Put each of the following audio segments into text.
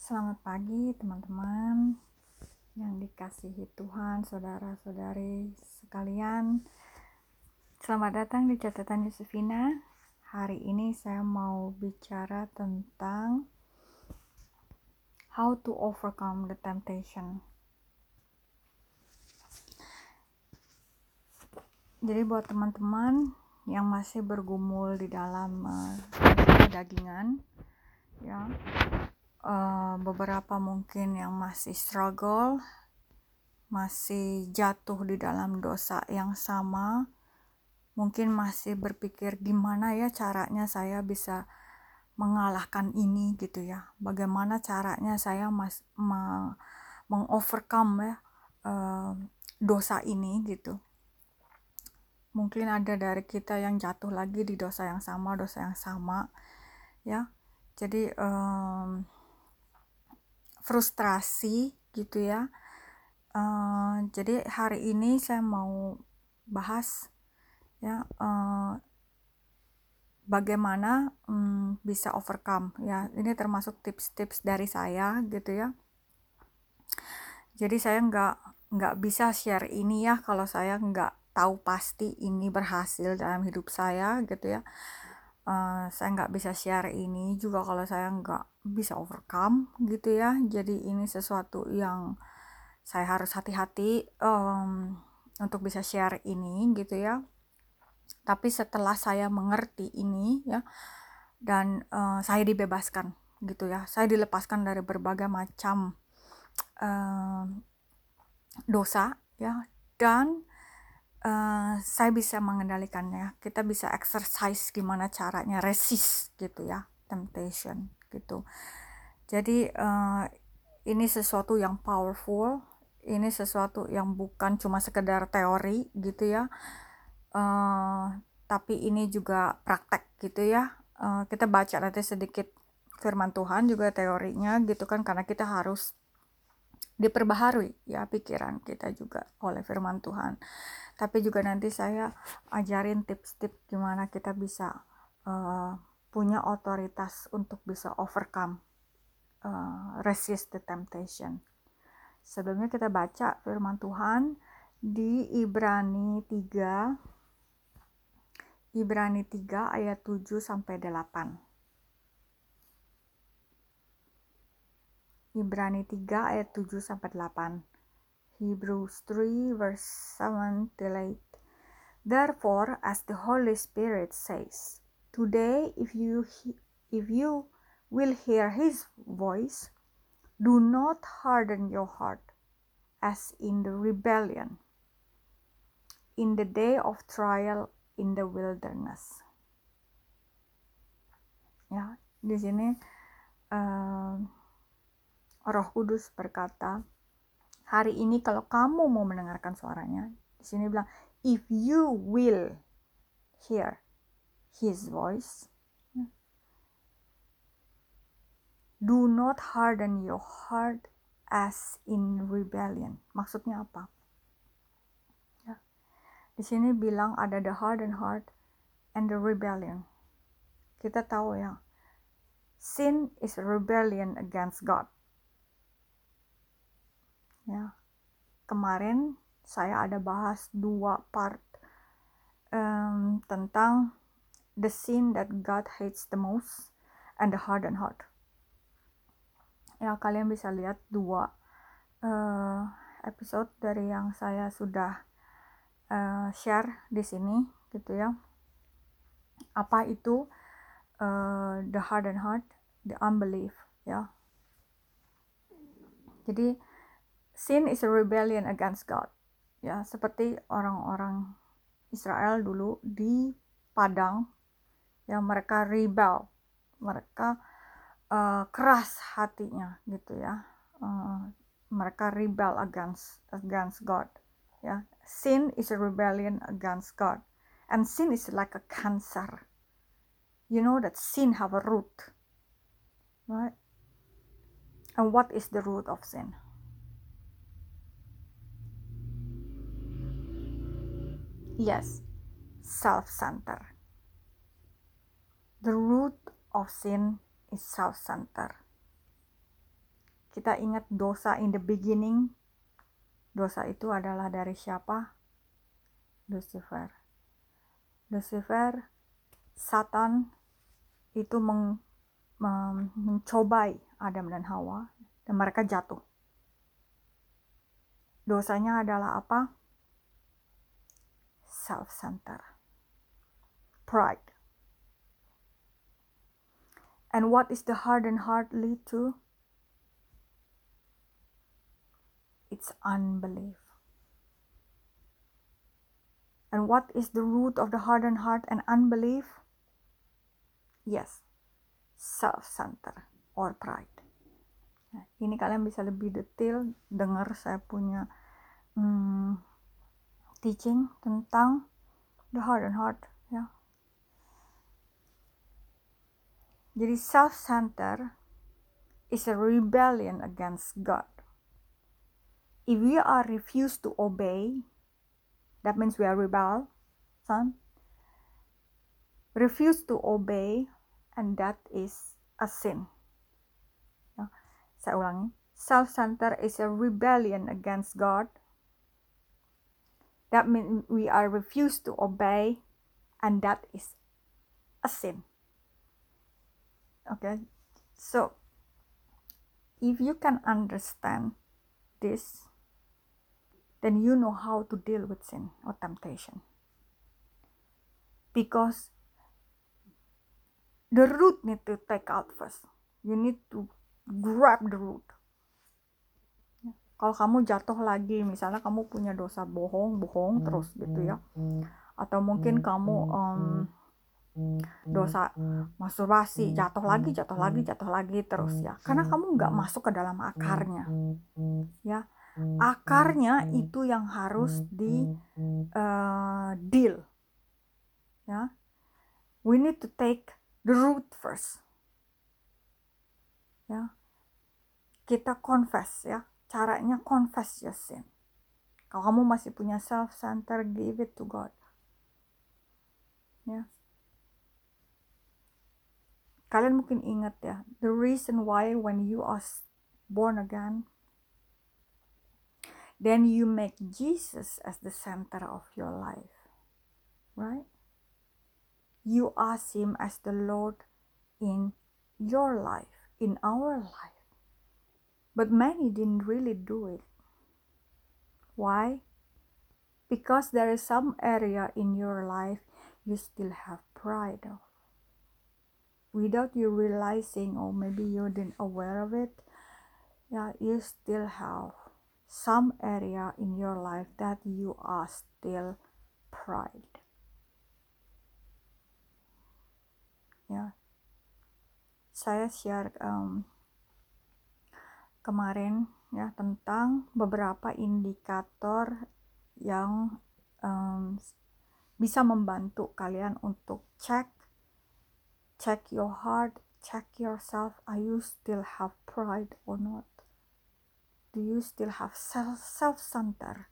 Selamat pagi teman-teman yang dikasihi Tuhan, saudara-saudari sekalian. Selamat datang di catatan Yusufina. Hari ini saya mau bicara tentang how to overcome the temptation. Jadi buat teman-teman yang masih bergumul di dalam uh, dagingan, ya uh, beberapa mungkin yang masih struggle, masih jatuh di dalam dosa yang sama, mungkin masih berpikir gimana ya caranya saya bisa mengalahkan ini gitu ya. Bagaimana caranya saya mas ma mengovercome ya uh, dosa ini gitu. Mungkin ada dari kita yang jatuh lagi di dosa yang sama, dosa yang sama ya. Jadi um, frustrasi gitu ya. Uh, jadi hari ini saya mau bahas ya uh, bagaimana um, bisa overcome ya. Ini termasuk tips-tips dari saya gitu ya. Jadi saya nggak nggak bisa share ini ya kalau saya nggak tahu pasti ini berhasil dalam hidup saya gitu ya. Uh, saya nggak bisa share ini juga kalau saya nggak bisa overcome gitu ya. Jadi ini sesuatu yang saya harus hati-hati um, untuk bisa share ini gitu ya. Tapi setelah saya mengerti ini ya dan uh, saya dibebaskan gitu ya. Saya dilepaskan dari berbagai macam uh, dosa ya. Dan uh, saya bisa mengendalikannya kita bisa exercise gimana caranya resist gitu ya temptation gitu. Jadi uh, ini sesuatu yang powerful, ini sesuatu yang bukan cuma sekedar teori gitu ya, uh, tapi ini juga praktek gitu ya. Uh, kita baca nanti sedikit firman Tuhan juga teorinya gitu kan karena kita harus diperbaharui ya pikiran kita juga oleh firman Tuhan. Tapi juga nanti saya ajarin tips-tips gimana kita bisa uh, punya otoritas untuk bisa overcome uh, resist the temptation. Sebelumnya kita baca firman Tuhan di Ibrani 3 Ibrani 3 ayat 7 sampai 8. Ibrani 3 ayat 7 sampai 8. Hebrews 3 verse 7 till 8. Therefore, as the Holy Spirit says, Today, if you if you will hear his voice, do not harden your heart as in the rebellion in the day of trial in the wilderness. Ya, di sini uh, Roh Kudus berkata, hari ini kalau kamu mau mendengarkan suaranya, di sini bilang, if you will hear his voice. Do not harden your heart as in rebellion. Maksudnya apa? Ya. Di sini bilang ada the hardened heart and the rebellion. Kita tahu ya, sin is rebellion against God. Ya, kemarin saya ada bahas dua part um, tentang the sin that God hates the most and the hardened heart. Ya, kalian bisa lihat dua uh, episode dari yang saya sudah uh, share di sini, gitu ya. Apa itu uh, the hardened heart, the unbelief, ya. Jadi sin is a rebellion against God. Ya, seperti orang-orang Israel dulu di padang ya mereka rebel. Mereka uh, keras hatinya gitu ya. Uh, mereka rebel against against God. Ya sin is a rebellion against God. And sin is like a cancer. You know that sin have a root right? And what is the root of sin yes self-centered The root of sin is self-centered. kita ingat dosa in the beginning, dosa itu adalah dari siapa? Lucifer. Lucifer, Satan itu meng, mencobai Adam dan Hawa dan mereka jatuh. Dosanya adalah apa? Self-center. Pride. And what is the hardened heart lead to? It's unbelief. And what is the root of the hardened heart and unbelief? Yes, self centered or pride. Ini kalian bisa lebih detail dengar saya punya hmm, teaching tentang the hardened heart ya. Jadi self-center is a rebellion against God. If we are refused to obey, that means we are rebel, son. Refuse to obey, and that is a sin. Ya, saya ulangi. Self-center is a rebellion against God. That means we are refused to obey, and that is a sin. Okay, so if you can understand this, then you know how to deal with sin or temptation. Because the root need to take out first. You need to grab the root. Kalau kamu jatuh lagi, misalnya kamu punya dosa bohong, bohong terus gitu ya, atau mungkin kamu um, dosa masturbasi, jatuh lagi, jatuh lagi, jatuh lagi terus ya, karena kamu nggak masuk ke dalam akarnya, ya akarnya itu yang harus di uh, deal. Ya we need to take the root first. Ya kita confess ya caranya confess your sin kalau kamu masih punya self center give it to God ya kalian mungkin ingat ya the reason why when you are born again then you make Jesus as the center of your life, right? You ask Him as the Lord in your life, in our life. But many didn't really do it. Why? Because there is some area in your life you still have pride of. Without you realizing, or maybe you didn't aware of it, yeah, you still have some area in your life that you are still pride. Ya, saya share um, kemarin ya tentang beberapa indikator yang um, bisa membantu kalian untuk cek check your heart, check yourself. Are you still have pride or not? do you still have self self center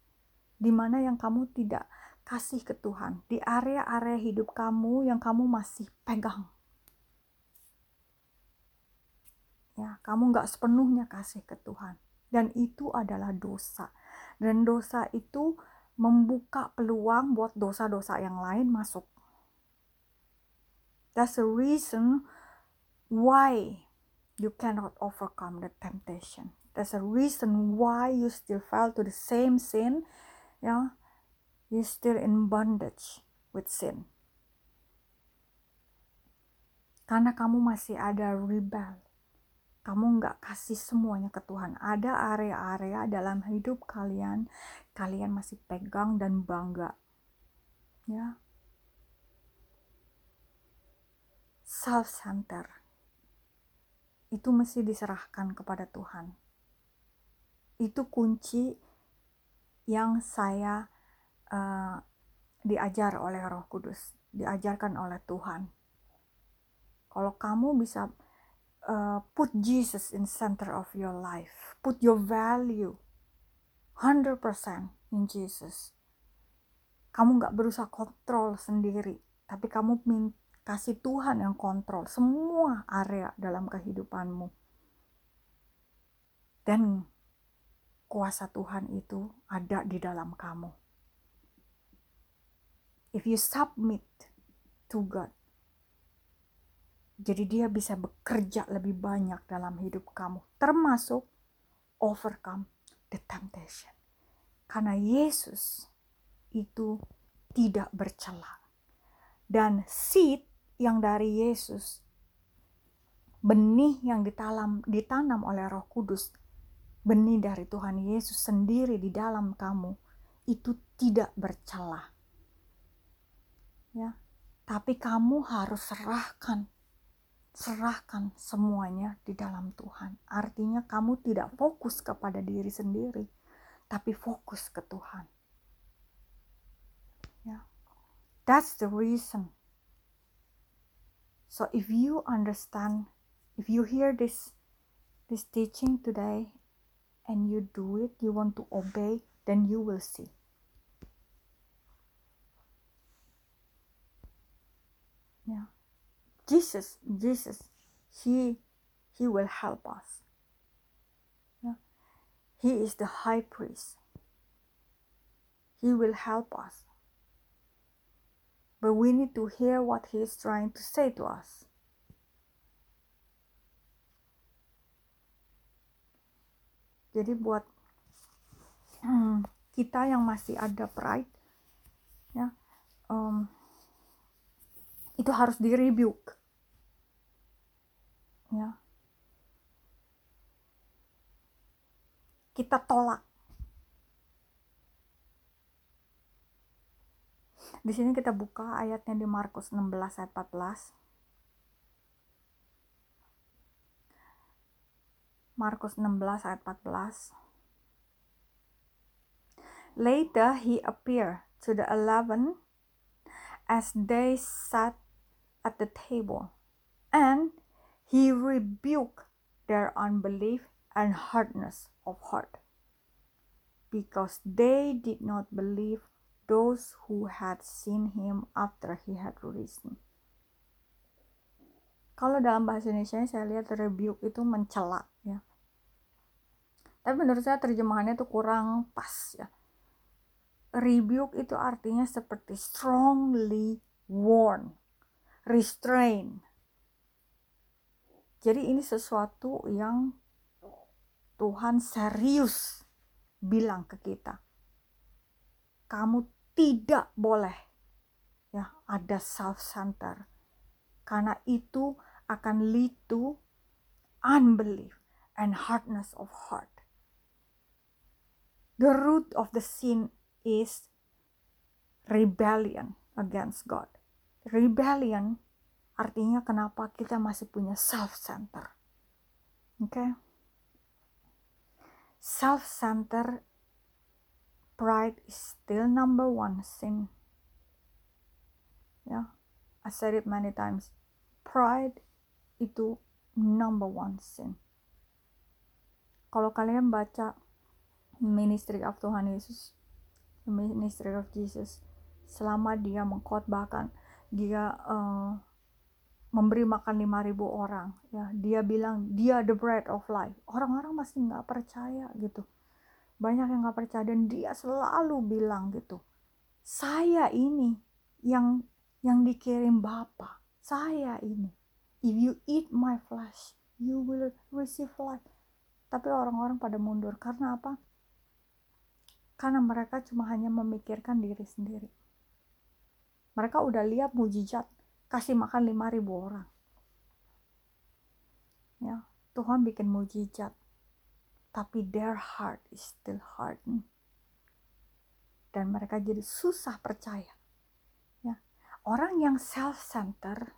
di mana yang kamu tidak kasih ke Tuhan di area-area hidup kamu yang kamu masih pegang ya kamu nggak sepenuhnya kasih ke Tuhan. Dan itu adalah dosa. Dan dosa itu membuka peluang buat dosa-dosa yang lain masuk. That's the reason why you cannot overcome the temptation. There's a reason why you still fell to the same sin ya. You still in bondage with sin. Karena kamu masih ada rebel kamu nggak kasih semuanya ke Tuhan. Ada area-area dalam hidup kalian kalian masih pegang dan bangga. Ya. Self center itu mesti diserahkan kepada Tuhan. Itu kunci yang saya uh, diajar oleh Roh Kudus, diajarkan oleh Tuhan. Kalau kamu bisa uh, put Jesus in center of your life, put your value 100% in Jesus. Kamu nggak berusaha kontrol sendiri, tapi kamu kasih Tuhan yang kontrol semua area dalam kehidupanmu dan kuasa Tuhan itu ada di dalam kamu. If you submit to God, jadi dia bisa bekerja lebih banyak dalam hidup kamu, termasuk overcome the temptation. Karena Yesus itu tidak bercela. Dan seed yang dari Yesus, benih yang ditanam, ditanam oleh roh kudus, benih dari Tuhan Yesus sendiri di dalam kamu, itu tidak bercela. Ya, tapi kamu harus serahkan serahkan semuanya di dalam Tuhan. Artinya kamu tidak fokus kepada diri sendiri, tapi fokus ke Tuhan. Ya. That's the reason. So if you understand, if you hear this this teaching today and you do it, you want to obey, then you will see. Yeah. Jesus, Jesus, He, He will help us. He is the high priest. He will help us. But we need to hear what He is trying to say to us. Jadi buat hmm, kita yang masih ada pride, ya, um, itu harus di rebuke ya. Kita tolak. Di sini kita buka ayatnya di Markus 16 ayat 14 Markus 16 ayat 14 Later he appeared to the eleven as they sat at the table and he rebuked their unbelief and hardness of heart, because they did not believe those who had seen him after he had risen. Kalau dalam bahasa Indonesia saya lihat rebuke itu mencela ya. Tapi menurut saya terjemahannya itu kurang pas ya. Rebuke itu artinya seperti strongly warn, restrain, jadi ini sesuatu yang Tuhan serius bilang ke kita. Kamu tidak boleh ya ada self center. Karena itu akan lead to unbelief and hardness of heart. The root of the sin is rebellion against God. Rebellion Artinya kenapa kita masih punya self-center. Oke. Okay? Self-center pride is still number one sin. Ya, yeah. I said it many times. Pride itu number one sin. Kalau kalian baca ministry of Tuhan Yesus, ministry of Jesus, selama dia mengkhotbahkan, dia uh, memberi makan 5000 orang ya. Dia bilang dia the bread of life. Orang-orang masih nggak percaya gitu. Banyak yang nggak percaya dan dia selalu bilang gitu saya ini yang yang dikirim Bapa. Saya ini. If you eat my flesh you will receive life. Tapi orang-orang pada mundur. Karena apa? Karena mereka cuma hanya memikirkan diri sendiri. Mereka udah lihat mujizat kasih makan 5000 orang. Ya, Tuhan bikin mujizat. Tapi their heart is still hardened. Dan mereka jadi susah percaya. Ya. Orang yang self-center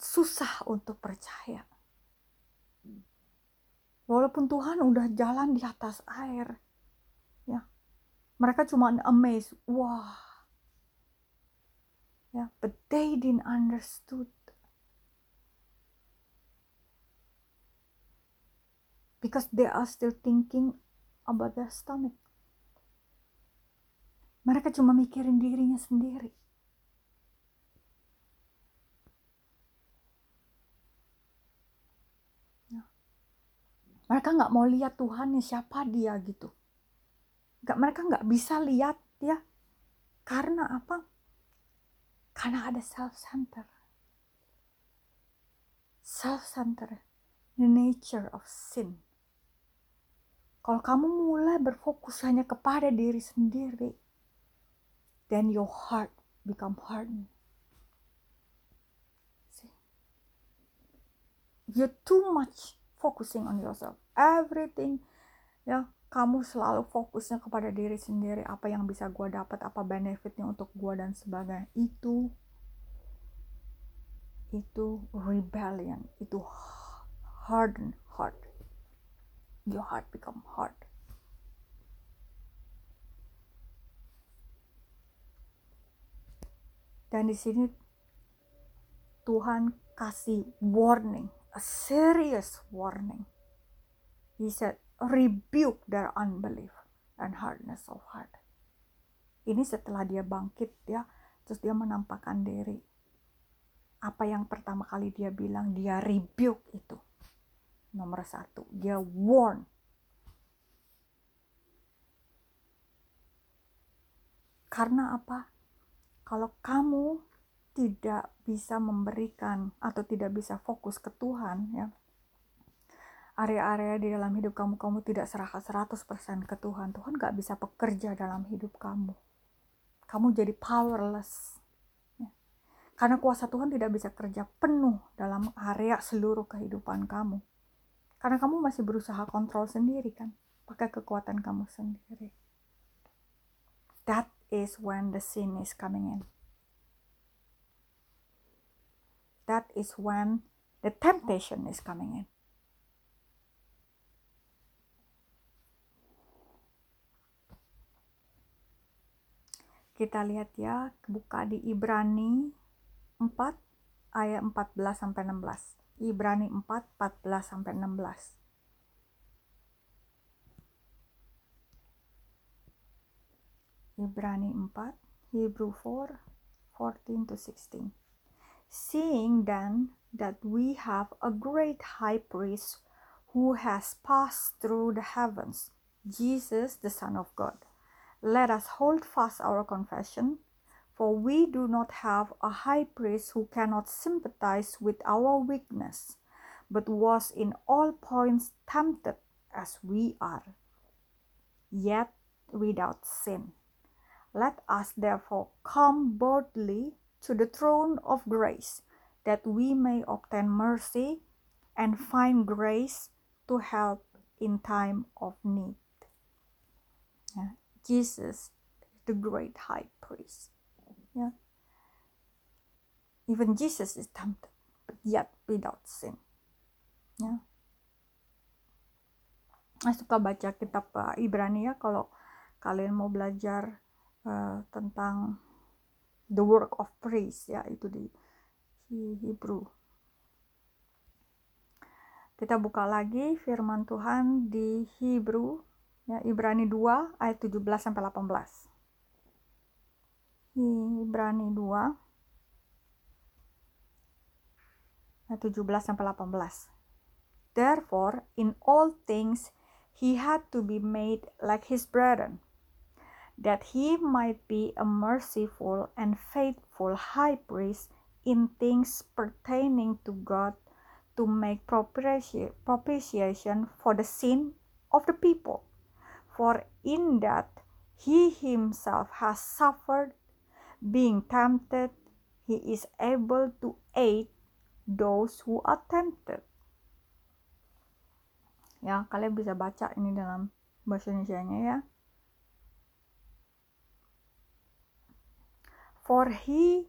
susah untuk percaya. Walaupun Tuhan udah jalan di atas air, ya, mereka cuma amazed, wah, Yeah, but they didn't understood. Because they are still thinking about their stomach. Mereka cuma mikirin dirinya sendiri. mereka nggak mau lihat Tuhan nih siapa dia gitu nggak mereka nggak bisa lihat ya karena apa karena ada self center. Self center the nature of sin. Kalau kamu mulai berfokus hanya kepada diri sendiri then your heart become hardened. See? you're too much focusing on yourself. Everything ya kamu selalu fokusnya kepada diri sendiri apa yang bisa gue dapat apa benefitnya untuk gue dan sebagainya. Itu itu rebellion. Itu harden heart. Your heart become hard. Dan di sini Tuhan kasih warning a serious warning. He said, rebuke their unbelief and hardness of heart. Ini setelah dia bangkit ya, terus dia menampakkan diri. Apa yang pertama kali dia bilang, dia rebuke itu. Nomor satu, dia warn. Karena apa? Kalau kamu tidak bisa memberikan atau tidak bisa fokus ke Tuhan ya area-area di dalam hidup kamu kamu tidak serahkan 100% ke Tuhan. Tuhan gak bisa bekerja dalam hidup kamu. Kamu jadi powerless. Ya. karena kuasa Tuhan tidak bisa kerja penuh dalam area seluruh kehidupan kamu. Karena kamu masih berusaha kontrol sendiri kan pakai kekuatan kamu sendiri. That is when the sin is coming in. That is when the temptation is coming in. Kita lihat ya, buka di Ibrani 4 ayat 14 sampai 16. Ibrani 4 14 sampai 16. Ibrani 4, Hebrew 4, 14 to 16. Seeing then that we have a great high priest who has passed through the heavens, Jesus, the Son of God, let us hold fast our confession, for we do not have a high priest who cannot sympathize with our weakness, but was in all points tempted as we are, yet without sin. Let us therefore come boldly to the throne of grace that we may obtain mercy and find grace to help in time of need. Yeah. Jesus, the great high priest. Yeah. Even Jesus is tempted, but yet without sin. Ya. Saya suka baca kitab uh, Ibrani ya kalau kalian mau belajar uh, tentang the work of praise ya itu di Hebrew kita buka lagi firman Tuhan di Hebrew ya Ibrani 2 ayat 17 sampai 18 Ibrani 2 ayat 17 sampai 18 Therefore in all things he had to be made like his brethren that he might be a merciful and faithful high priest in things pertaining to God to make propitiation for the sin of the people. For in that he himself has suffered, being tempted, he is able to aid those who are tempted. Ya, kalian bisa baca ini dalam bahasa Indonesia-nya ya. For he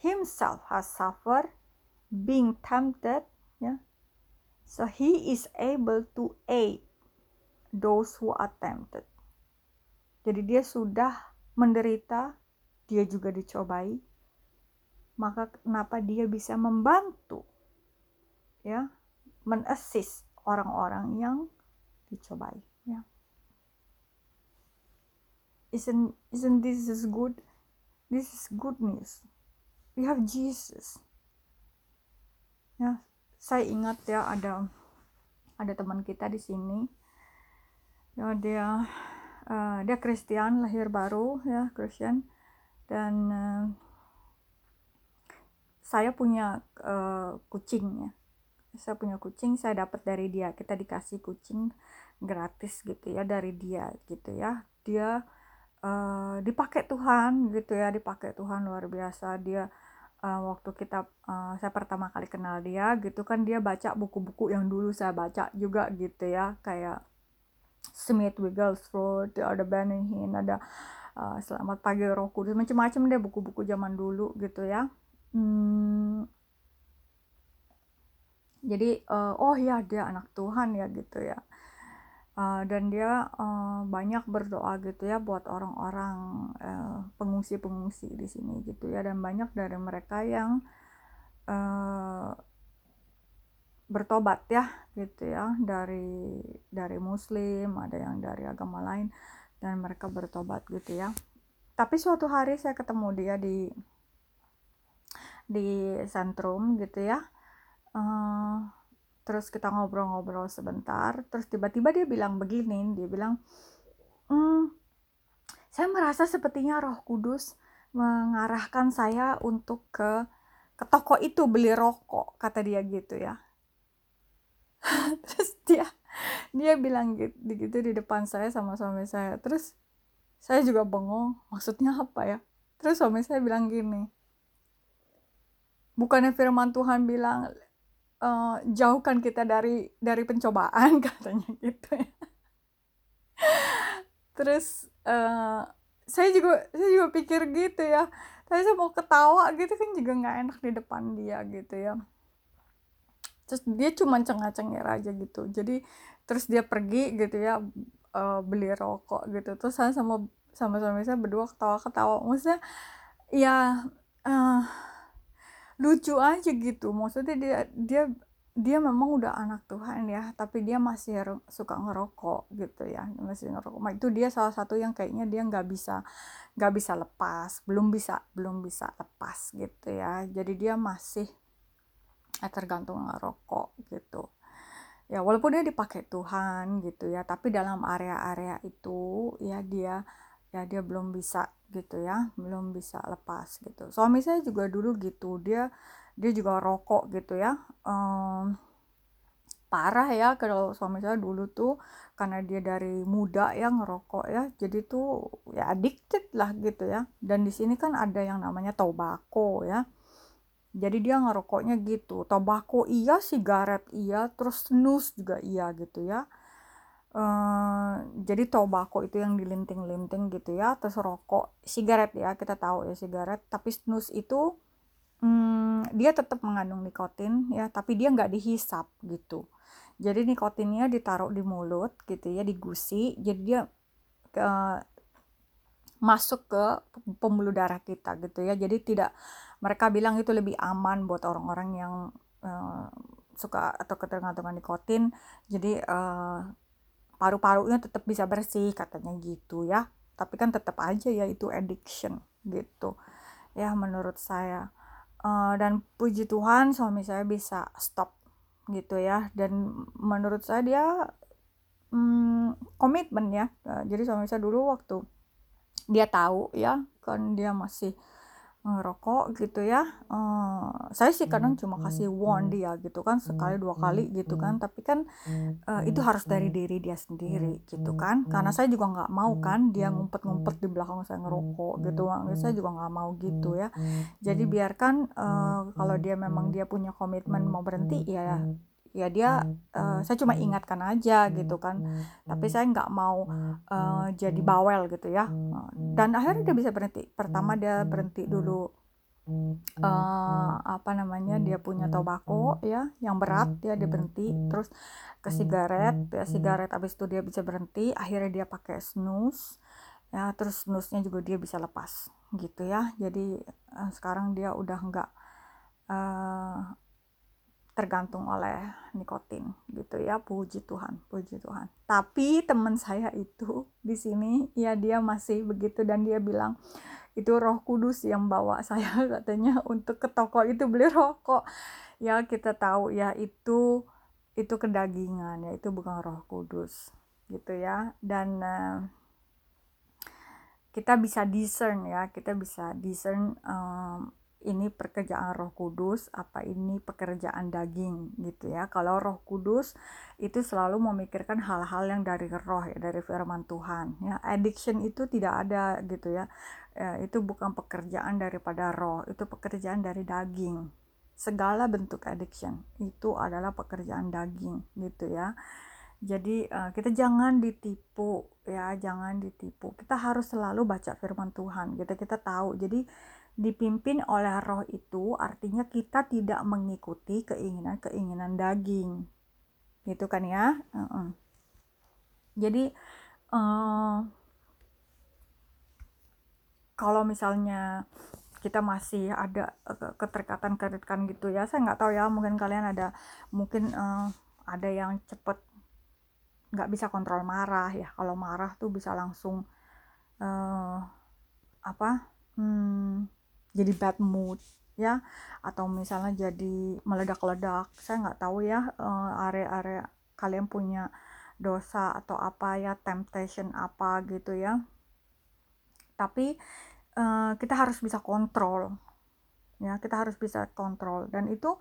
himself has suffered being tempted, yeah. So he is able to aid those who are. Jadi dia sudah menderita, dia juga dicobai. Maka kenapa dia bisa membantu ya, menassist orang-orang yang dicobai, ya. Isn't isn't this is good? This is good news. We have Jesus. Ya, saya ingat ya ada ada teman kita di sini ya dia uh, dia Kristen lahir baru ya Kristen dan uh, saya punya uh, kucing ya. Saya punya kucing saya dapat dari dia. Kita dikasih kucing gratis gitu ya dari dia gitu ya. Dia uh, dipakai Tuhan gitu ya dipakai Tuhan luar biasa. Dia uh, waktu kita uh, saya pertama kali kenal dia gitu kan dia baca buku-buku yang dulu saya baca juga gitu ya. Kayak Smith Wigglesworth ada Benny Hinn ada uh, Selamat Pagi Roh Kudus macam-macam deh buku-buku zaman dulu gitu ya. Hmm, jadi uh, oh ya dia anak Tuhan ya gitu ya. Uh, dan dia uh, banyak berdoa gitu ya buat orang-orang uh, pengungsi-pengungsi di sini gitu ya. Dan banyak dari mereka yang uh, bertobat ya gitu ya. Dari dari muslim ada yang dari agama lain dan mereka bertobat gitu ya. Tapi suatu hari saya ketemu dia di di sentrum gitu ya. Uh, terus kita ngobrol-ngobrol sebentar terus tiba-tiba dia bilang begini dia bilang hmm, saya merasa sepertinya Roh Kudus mengarahkan saya untuk ke ke toko itu beli rokok kata dia gitu ya terus dia dia bilang gitu, gitu di depan saya sama suami saya. Terus saya juga bengong maksudnya apa ya? Terus suami saya bilang gini bukannya firman Tuhan bilang e, jauhkan kita dari dari pencobaan katanya gitu ya. Terus uh, saya juga saya juga pikir gitu ya. Tapi saya mau ketawa gitu kan juga nggak enak di depan dia gitu ya terus dia cuma cengah-cengir aja gitu. Jadi terus dia pergi gitu ya uh, beli rokok gitu. Terus saya sama sama suami saya berdua ketawa-ketawa. Maksudnya ya uh, lucu aja gitu. Maksudnya dia dia dia memang udah anak Tuhan ya tapi dia masih suka ngerokok gitu ya masih ngerokok. Nah, itu dia salah satu yang kayaknya dia nggak bisa nggak bisa lepas belum bisa belum bisa lepas gitu ya. Jadi dia masih Eh, tergantung rokok gitu. Ya walaupun dia dipakai Tuhan gitu ya tapi dalam area-area itu ya dia ya dia belum bisa gitu ya belum bisa lepas gitu. Suami saya juga dulu gitu dia dia juga rokok gitu ya. Um, parah ya kalau suami saya dulu tuh karena dia dari muda ya ngerokok ya jadi tuh ya addicted lah gitu ya. Dan di sini kan ada yang namanya tobacco ya jadi dia ngerokoknya gitu. Tobacco iya sigaret iya terus snus juga iya gitu ya. Uh, jadi tobacco itu yang dilinting-linting gitu ya terus rokok. Sigaret ya kita tahu ya sigaret. Tapi snus itu um, dia tetap mengandung nikotin ya tapi dia nggak dihisap gitu. Jadi nikotinnya ditaruh di mulut gitu ya di gusi jadi dia uh, masuk ke pembuluh darah kita gitu ya. Jadi tidak mereka bilang itu lebih aman buat orang-orang yang uh, suka atau ketergantungan nikotin. Jadi uh, paru-parunya tetap bisa bersih katanya gitu ya. Tapi kan tetap aja ya itu addiction gitu. Ya menurut saya. Uh, dan puji Tuhan suami saya bisa stop gitu ya. Dan menurut saya dia um, komitmen ya. Jadi suami saya dulu waktu dia tahu ya kan dia masih ngerokok gitu ya. Uh, saya sih kadang cuma kasih warn dia gitu kan sekali dua kali gitu kan. Tapi kan uh, itu harus dari diri dia sendiri gitu kan. Karena saya juga nggak mau kan dia ngumpet-ngumpet di belakang saya ngerokok gitu. saya juga nggak mau gitu ya. jadi biarkan uh, kalau dia memang dia punya komitmen mau berhenti ya ya dia uh, saya cuma ingatkan aja gitu kan. tapi saya nggak mau uh, jadi bawel gitu ya. Dan akhirnya dia bisa berhenti. Pertama dia berhenti dulu uh, apa namanya dia punya tobacco ya yang berat ya dia berhenti. terus ke sigaret ya sigaret habis itu dia bisa berhenti. Akhirnya dia pakai snus ya terus snusnya juga dia bisa lepas gitu ya. Jadi uh, sekarang dia udah nggak uh, tergantung oleh nikotin gitu ya. Puji Tuhan puji Tuhan. Tapi teman saya itu di sini ya dia masih begitu dan dia bilang itu Roh Kudus yang bawa saya katanya untuk ke toko itu beli rokok. Ya kita tahu ya itu itu kedagingan ya itu bukan roh kudus gitu ya. Dan uh, kita bisa discern ya kita bisa discern um, ini pekerjaan Roh Kudus, apa ini pekerjaan daging gitu ya. Kalau Roh Kudus itu selalu memikirkan hal-hal yang dari roh ya, dari firman Tuhan ya. Addiction itu tidak ada gitu ya. ya. Itu bukan pekerjaan daripada roh, itu pekerjaan dari daging. Segala bentuk addiction itu adalah pekerjaan daging gitu ya. Jadi uh, kita jangan ditipu ya, jangan ditipu. Kita harus selalu baca firman Tuhan. Gitu. kita tahu. Jadi dipimpin oleh roh itu artinya kita tidak mengikuti keinginan-keinginan daging. Gitu kan ya? Uh -uh. Jadi uh, kalau misalnya kita masih ada keterikatan-keterikatan gitu ya saya nggak tahu ya mungkin kalian ada mungkin uh, ada yang cepet nggak bisa kontrol marah ya kalau marah tuh bisa langsung uh, apa hmm, jadi bad mood ya. Atau misalnya jadi meledak-ledak. Saya nggak tahu ya uh, area-area kalian punya dosa atau apa ya temptation apa gitu ya. Tapi uh, kita harus bisa kontrol ya. Kita harus bisa kontrol. Dan itu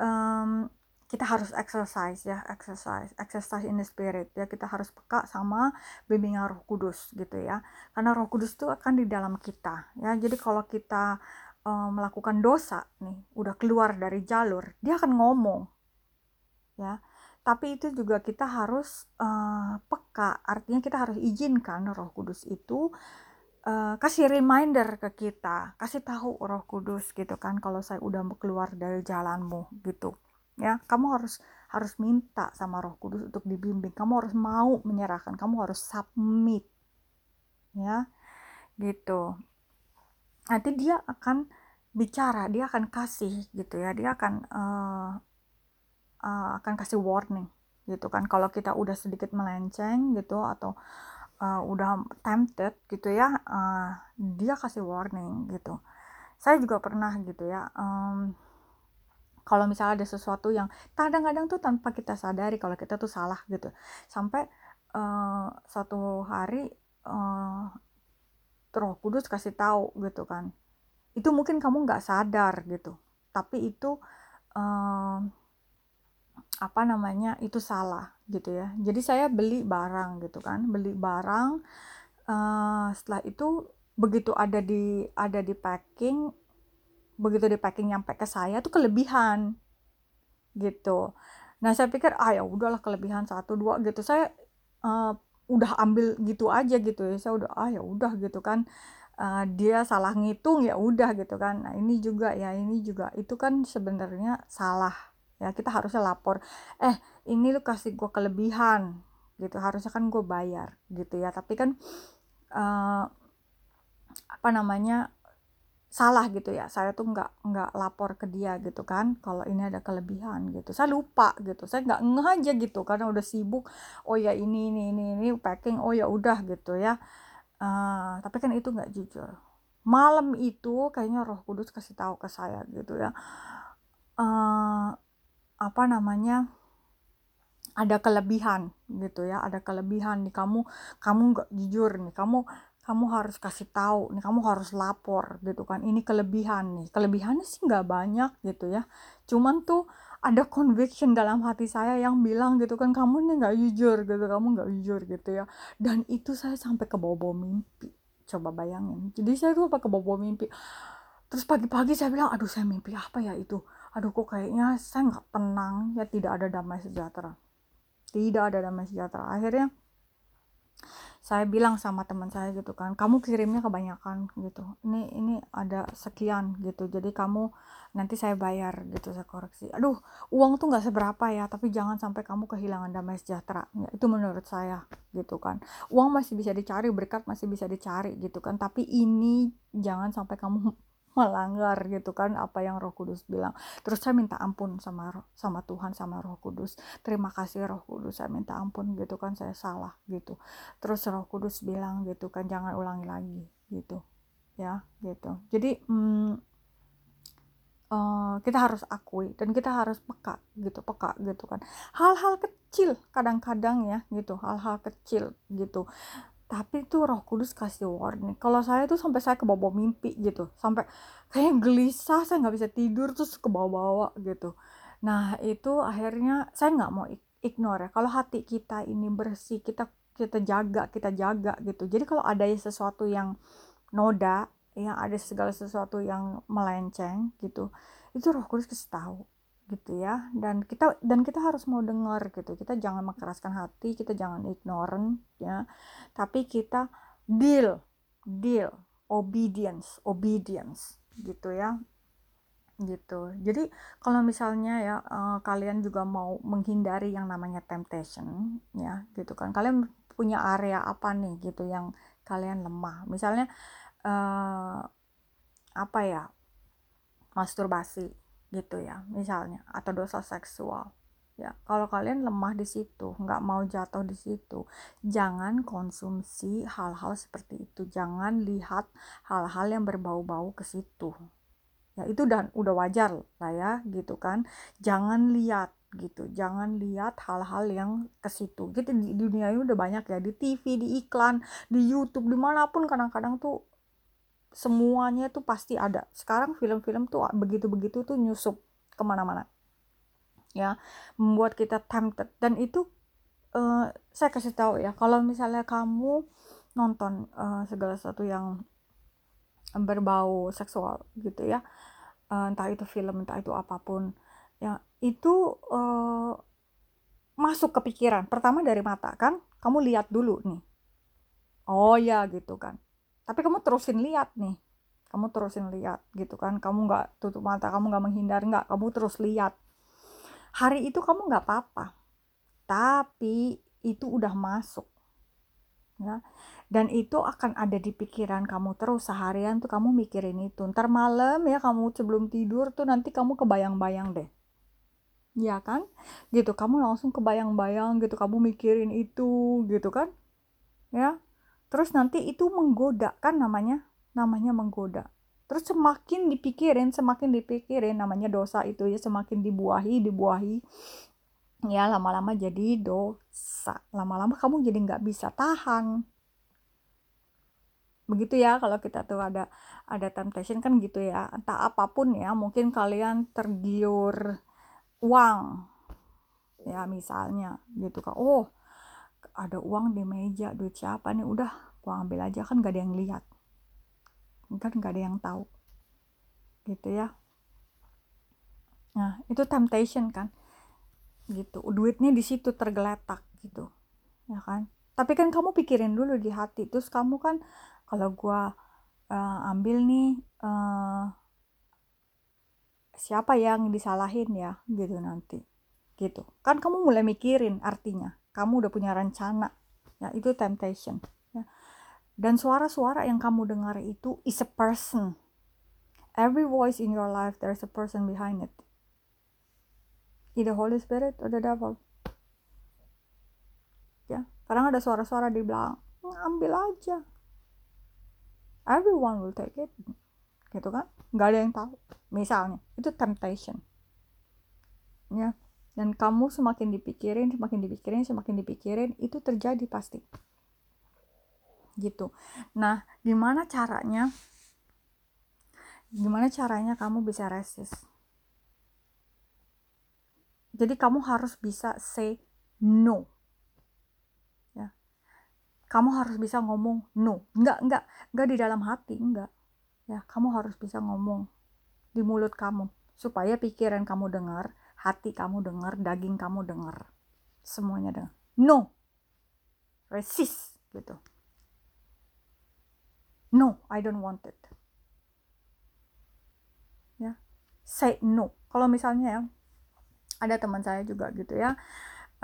um, kita harus exercise ya exercise exercise in the spirit ya. Kita harus peka sama bimbingan Roh Kudus gitu ya. Karena Roh Kudus itu akan di dalam kita ya. Jadi kalau kita uh, melakukan dosa nih udah keluar dari jalur dia akan ngomong ya. Tapi itu juga kita harus uh, peka. Artinya kita harus izinkan Roh Kudus itu uh, kasih reminder ke kita kasih tahu Roh Kudus gitu kan kalau saya udah keluar dari jalanmu gitu ya kamu harus harus minta sama Roh Kudus untuk dibimbing. Kamu harus mau menyerahkan kamu harus submit ya gitu. Nanti dia akan bicara dia akan kasih gitu ya. Dia akan uh, uh, akan kasih warning gitu kan. Kalau kita udah sedikit melenceng gitu atau uh, udah tempted gitu ya uh, dia kasih warning gitu. Saya juga pernah gitu ya um, kalau misalnya ada sesuatu yang kadang-kadang tuh tanpa kita sadari kalau kita tuh salah gitu. Sampai uh, suatu hari uh, Roh Kudus kasih tahu gitu kan itu mungkin kamu nggak sadar gitu. Tapi itu uh, apa namanya itu salah gitu ya. Jadi saya beli barang gitu kan beli barang uh, setelah itu begitu ada di ada di packing begitu di packing nyampe ke saya tuh kelebihan gitu. Nah saya pikir ah ya udahlah kelebihan satu dua gitu. Saya uh, udah ambil gitu aja gitu ya. Saya udah ah ya udah gitu kan. Uh, dia salah ngitung ya udah gitu kan. Nah ini juga ya ini juga. Itu kan sebenarnya salah ya kita harusnya lapor eh ini lu kasih gue kelebihan gitu. Harusnya kan gue bayar gitu ya. Tapi kan uh, apa namanya salah gitu ya. Saya tuh nggak nggak lapor ke dia gitu kan kalau ini ada kelebihan gitu. Saya lupa gitu. Saya nggak ngeh aja gitu karena udah sibuk. Oh ya ini ini ini ini packing. Oh ya udah gitu ya. Uh, tapi kan itu nggak jujur. Malam itu kayaknya Roh Kudus kasih tahu ke saya gitu ya. Uh, apa namanya? Ada kelebihan gitu ya. Ada kelebihan nih. Kamu kamu nggak jujur nih. Kamu kamu harus kasih tahu nih kamu harus lapor gitu kan. Ini kelebihan nih. Kelebihannya sih nggak banyak gitu ya. Cuman tuh ada conviction dalam hati saya yang bilang gitu kan kamu nih nggak jujur gitu. Kamu nggak jujur gitu ya. Dan itu saya sampai ke bawah mimpi. Coba bayangin. Jadi saya tuh sampai ke bawah mimpi. Terus pagi-pagi saya bilang aduh saya mimpi apa ya itu? Aduh kok kayaknya saya nggak tenang ya tidak ada damai sejahtera. Tidak ada damai sejahtera. Akhirnya saya bilang sama teman saya gitu kan kamu kirimnya kebanyakan gitu. Ini ini ada sekian gitu. Jadi kamu nanti saya bayar gitu saya koreksi. Aduh uang tuh nggak seberapa ya tapi jangan sampai kamu kehilangan damai sejahtera. Ya, itu menurut saya gitu kan. Uang masih bisa dicari berkat masih bisa dicari gitu kan. Tapi ini jangan sampai kamu melanggar gitu kan apa yang Roh Kudus bilang. Terus saya minta ampun sama sama Tuhan sama Roh Kudus. Terima kasih Roh Kudus, saya minta ampun gitu kan saya salah gitu. Terus Roh Kudus bilang gitu kan jangan ulangi lagi gitu. Ya, gitu. Jadi hmm, uh, kita harus akui dan kita harus peka gitu peka gitu kan hal-hal kecil kadang-kadang ya gitu hal-hal kecil gitu tapi tuh roh kudus kasih warning. Kalau saya tuh sampai saya ke bawah mimpi gitu. Sampai kayak gelisah saya nggak bisa tidur terus ke bawah-bawah gitu. Nah itu akhirnya saya nggak mau ignore ya. Kalau hati kita ini bersih kita kita jaga kita jaga gitu. Jadi kalau ada sesuatu yang noda yang ada segala sesuatu yang melenceng gitu itu roh kudus kasih tahu gitu ya. Dan kita dan kita harus mau dengar gitu. Kita jangan mengeraskan hati kita jangan ignorant ya. Tapi kita deal deal obedience obedience gitu ya. Gitu. Jadi kalau misalnya ya uh, kalian juga mau menghindari yang namanya temptation ya gitu kan. Kalian punya area apa nih gitu yang kalian lemah? Misalnya uh, apa ya masturbasi gitu ya misalnya atau dosa seksual. Ya kalau kalian lemah di situ nggak mau jatuh di situ jangan konsumsi hal-hal seperti itu. Jangan lihat hal-hal yang berbau-bau ke situ. Ya itu dan udah wajar lah ya gitu kan. Jangan lihat gitu. Jangan lihat hal-hal yang ke situ. Gitu di dunia ini udah banyak ya di TV di iklan di YouTube di mana pun kadang-kadang tuh semuanya tuh pasti ada. Sekarang film-film tuh begitu-begitu tuh nyusup ke mana-mana. Ya membuat kita tempted. Dan itu uh, saya kasih tahu ya kalau misalnya kamu nonton uh, segala sesuatu yang berbau seksual gitu ya uh, entah itu film entah itu apa pun ya itu uh, masuk ke pikiran. Pertama dari mata kan? Kamu lihat dulu nih. Oh ya gitu kan tapi kamu terusin lihat nih. Kamu terusin lihat gitu kan. Kamu nggak tutup mata kamu nggak menghindar nggak. Kamu terus lihat hari itu kamu nggak apa-apa. Tapi itu udah masuk ya. Dan itu akan ada di pikiran kamu terus. Seharian tuh kamu mikirin itu. Ntar malam ya kamu sebelum tidur tuh nanti kamu kebayang-bayang deh. Ya kan? Gitu. Kamu langsung kebayang-bayang gitu. Kamu mikirin itu gitu kan? Ya terus nanti itu menggoda kan namanya namanya menggoda. Terus semakin dipikirin semakin dipikirin namanya dosa itu ya semakin dibuahi dibuahi ya lama-lama jadi dosa. Lama-lama kamu jadi nggak bisa tahan. Begitu ya kalau kita tuh ada ada temptation kan gitu ya. Entah apa pun ya mungkin kalian tergiur uang ya misalnya gitu kan oh ada uang di meja duit siapa nih? Udah gua ambil aja kan gak ada yang lihat. Kan gak ada yang tahu. Gitu ya. Nah itu temptation kan. Gitu duitnya di situ tergeletak gitu ya kan. Tapi kan kamu pikirin dulu di hati terus kamu kan kalau gua uh, ambil nih uh, siapa yang disalahin ya gitu nanti. Gitu. Kan kamu mulai mikirin artinya kamu udah punya rencana. Ya itu temptation ya. dan suara-suara yang kamu dengar itu is a person. Every voice in your life there's a person behind it. Either Holy Spirit or the devil. Ya kadang ada suara-suara di belakang. Ambil aja. Everyone will take it. Gitu kan? Nggak ada yang tahu. Misalnya itu temptation. Ya dan kamu semakin dipikirin semakin dipikirin semakin dipikirin itu terjadi pasti. Gitu. Nah gimana caranya? Gimana caranya kamu bisa resist jadi kamu harus bisa say no. Ya. Kamu harus bisa ngomong no. Enggak enggak enggak di dalam hati enggak ya kamu harus bisa ngomong di mulut kamu supaya pikiran kamu dengar hati kamu dengar, daging kamu dengar. Semuanya dengar. No. Resist gitu. No, I don't want it. Ya. Say no. Kalau misalnya ya ada teman saya juga gitu ya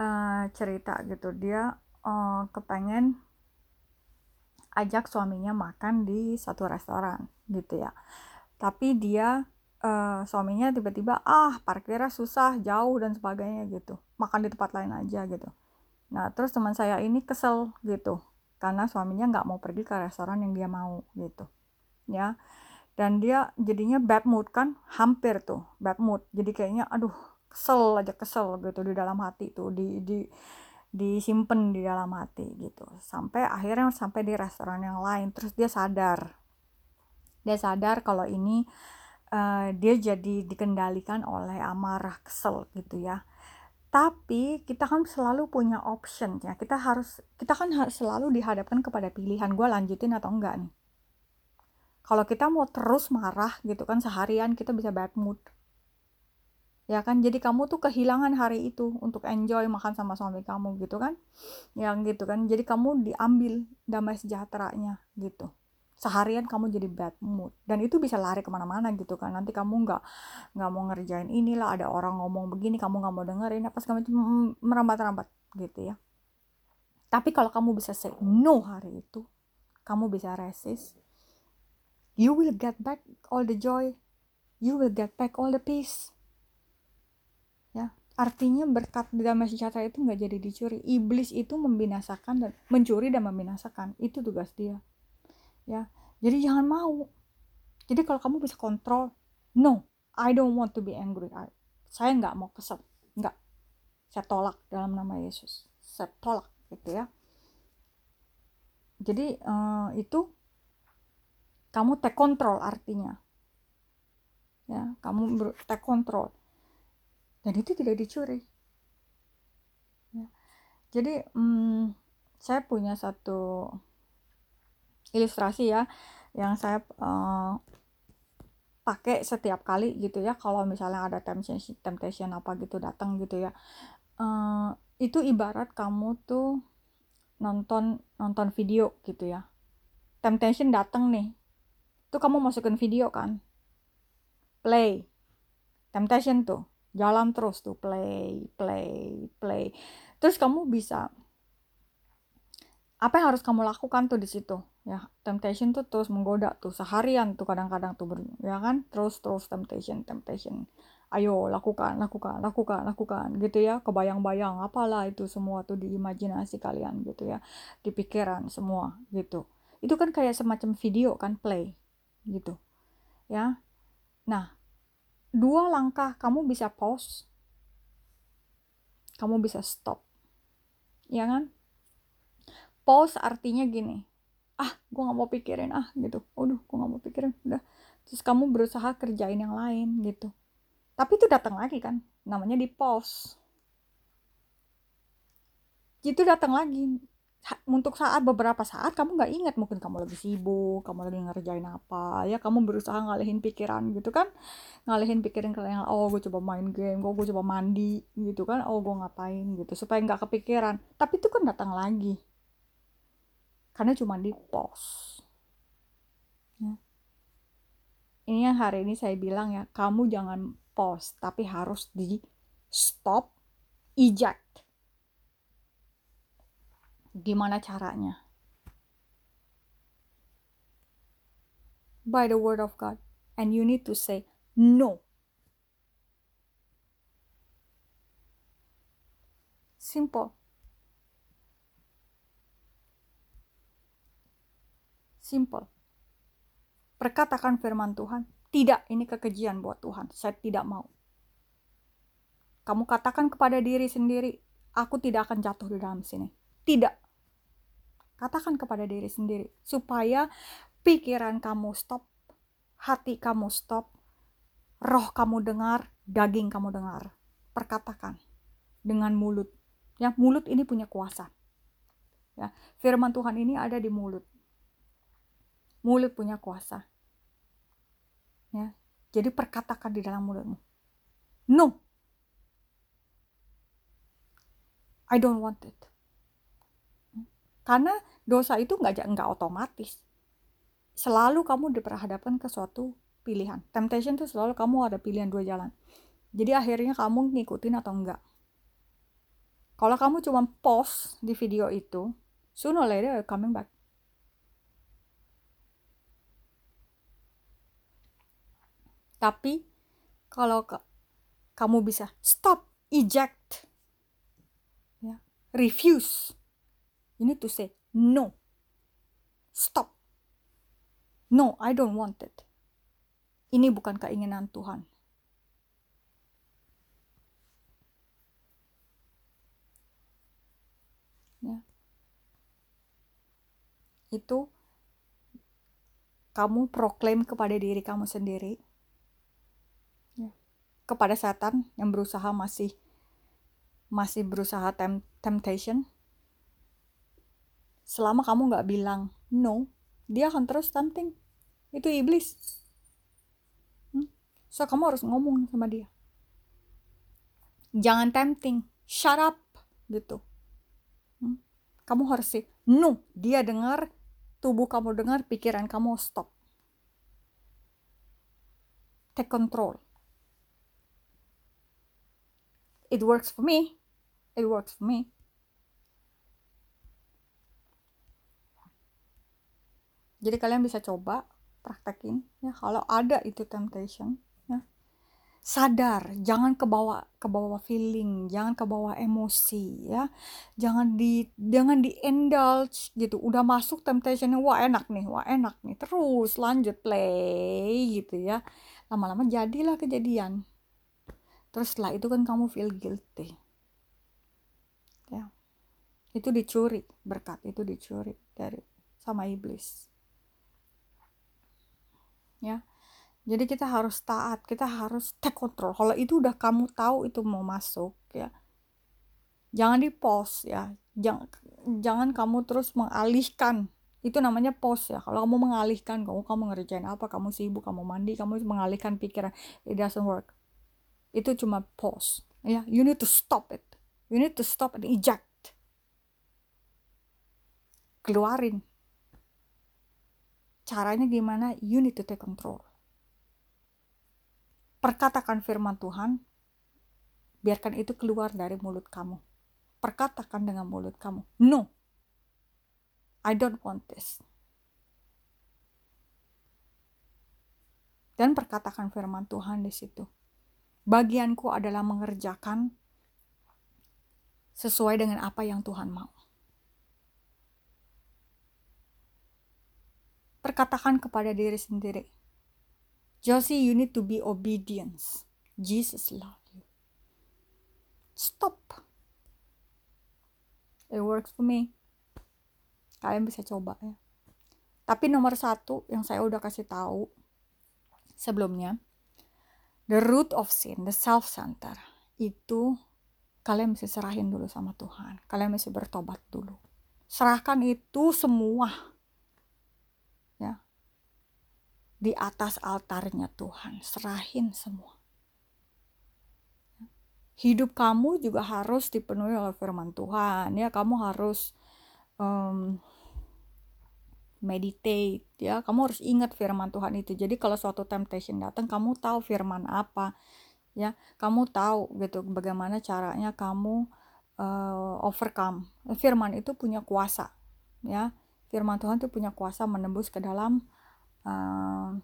uh, cerita gitu dia uh, kepengen ajak suaminya makan di satu restoran gitu ya tapi dia uh, suaminya tiba-tiba ah parkirnya susah jauh dan sebagainya gitu. Makan di tempat lain aja gitu. Nah terus teman saya ini kesel gitu karena suaminya nggak mau pergi ke restoran yang dia mau gitu ya. Dan dia jadinya bad mood kan hampir tuh bad mood. Jadi kayaknya aduh kesel aja kesel gitu di dalam hati tuh di di disimpan di dalam hati gitu. Sampai akhirnya sampai di restoran yang lain terus dia sadar. Dia sadar kalau ini uh, dia jadi dikendalikan oleh amarah kesel gitu ya. Tapi kita kan selalu punya option ya. Kita harus kita kan selalu dihadapkan kepada pilihan gue lanjutin atau enggak nih? Kalau kita mau terus marah gitu kan seharian kita bisa bad mood. Ya kan? Jadi kamu tuh kehilangan hari itu untuk enjoy makan sama suami kamu gitu kan? Yang gitu kan? Jadi kamu diambil damai sejahteranya gitu seharian kamu jadi bad mood. Dan itu bisa lari ke mana-mana gitu kan. Nanti kamu nggak nggak mau ngerjain inilah ada orang ngomong begini kamu nggak mau dengerin apa kamu itu merambat-rambat gitu ya. Tapi kalau kamu bisa say no hari itu kamu bisa resist you will get back all the joy you will get back all the peace. Ya artinya berkat damai sejahtera itu nggak jadi dicuri. Iblis itu membinasakan dan mencuri dan membinasakan. Itu tugas dia ya jadi jangan mau. Jadi kalau kamu bisa kontrol no I don't want to be angry. I, saya nggak mau kesel. Nggak. Saya tolak dalam nama Yesus. Saya tolak gitu ya. Jadi uh, itu kamu take control artinya. Ya kamu take control. Dan itu tidak dicuri. Ya. jadi hmm, saya punya satu ilustrasi ya yang saya uh, pakai setiap kali gitu ya kalau misalnya ada temptation temptation apa gitu datang gitu ya. Uh, itu ibarat kamu tuh nonton nonton video gitu ya. Temptation datang nih tuh kamu masukin video kan. Play. Temptation tuh jalan terus tuh play play play. Terus kamu bisa apa yang harus kamu lakukan tuh di situ? Ya temptation tuh terus menggoda tuh seharian tuh kadang-kadang tuh ya kan? Terus terus temptation temptation. Ayo lakukan lakukan lakukan lakukan gitu ya. Kebayang-bayang apalah itu semua tuh di imajinasi kalian gitu ya. Di pikiran semua gitu. Itu kan kayak semacam video kan play gitu ya. Nah dua langkah kamu bisa pause. Kamu bisa stop ya kan pause artinya gini ah gue nggak mau pikirin ah gitu. Udah gue nggak mau pikirin udah. Terus kamu berusaha kerjain yang lain gitu. Tapi itu datang lagi kan namanya di pause. Itu datang lagi. Untuk saat beberapa saat kamu nggak ingat mungkin kamu lagi sibuk kamu lagi ngerjain apa ya kamu berusaha ngalihin pikiran gitu kan. Ngalihin pikiran kalian oh gue coba main game gue coba mandi gitu kan. Oh gue ngapain gitu supaya nggak kepikiran. Tapi itu kan datang lagi karena cuma di pause ya. ini yang hari ini saya bilang ya kamu jangan pause tapi harus di stop eject Gimana caranya? By the word of God. And you need to say no. Simple. Simple. Perkatakan firman Tuhan, tidak ini kekejian buat Tuhan. Saya tidak mau. Kamu katakan kepada diri sendiri, aku tidak akan jatuh di dalam sini. Tidak. Katakan kepada diri sendiri supaya pikiran kamu stop, hati kamu stop, roh kamu dengar, daging kamu dengar. Perkatakan dengan mulut. Ya, mulut ini punya kuasa. Ya, firman Tuhan ini ada di mulut. Mulut punya kuasa. Ya, jadi perkatakan di dalam mulutmu. No. I don't want it. Karena dosa itu nggak nggak otomatis selalu kamu diperhadapkan ke suatu pilihan temptation itu selalu kamu ada pilihan dua jalan jadi akhirnya kamu ngikutin atau enggak kalau kamu cuma post di video itu sooner or later coming back tapi kalau ke, kamu bisa stop eject ya refuse you need to say No. Stop. No, I don't want it. Ini bukan keinginan Tuhan. Ya. Itu kamu proklaim kepada diri kamu sendiri. Kepada setan yang berusaha masih masih berusaha tem temptation. Selama kamu nggak bilang no, dia akan terus tempting. Itu iblis. Hmm? So kamu harus ngomong sama dia. Jangan tempting, shut up gitu. Hmm? Kamu harus sih, no, dia dengar tubuh kamu dengar, pikiran kamu stop. Take control. It works for me. It works for me. Jadi kalian bisa coba praktekin ya. Kalau ada itu temptation sadar jangan kebawa kebawa feeling jangan kebawa emosi ya. Jangan di jangan di indulge gitu. Udah masuk temptation wah enak nih wah enak nih. Terus lanjut play gitu ya. Lama-lama jadilah kejadian terus setelah itu kan kamu feel guilty ya itu dicuri berkat itu dicuri dari sama iblis ya jadi kita harus taat, kita harus take control. Kalau itu udah kamu tahu itu mau masuk ya. Jangan di pause ya. Jangan jangan kamu terus mengalihkan. Itu namanya pause ya. Kalau kamu mengalihkan, kamu kamu ngerjain apa, kamu sibuk, kamu mandi, kamu mengalihkan pikiran, it doesn't work. Itu cuma pause. Ya, you need to stop it. You need to stop and eject. Keluarin. Caranya gimana? You need to take control perkatakan firman Tuhan, biarkan itu keluar dari mulut kamu. Perkatakan dengan mulut kamu, no, I don't want this. Dan perkatakan firman Tuhan di situ. Bagianku adalah mengerjakan sesuai dengan apa yang Tuhan mau. Perkatakan kepada diri sendiri, Josie, you need to be obedience. Jesus love you. Stop. It works for me. Kalian bisa coba ya. Tapi nomor satu yang saya udah kasih tahu sebelumnya, the root of sin, the self center itu kalian mesti serahin dulu sama Tuhan. Kalian mesti bertobat dulu. Serahkan itu semua di atas altarnya Tuhan. Serahin semua. Hidup kamu juga harus dipenuhi oleh firman Tuhan. Ya, kamu harus um, meditate ya. Kamu harus ingat firman Tuhan itu. Jadi kalau suatu temptation datang, kamu tahu firman apa. Ya, kamu tahu gitu bagaimana caranya kamu uh, overcome. Firman itu punya kuasa, ya. Firman Tuhan itu punya kuasa menembus ke dalam uh,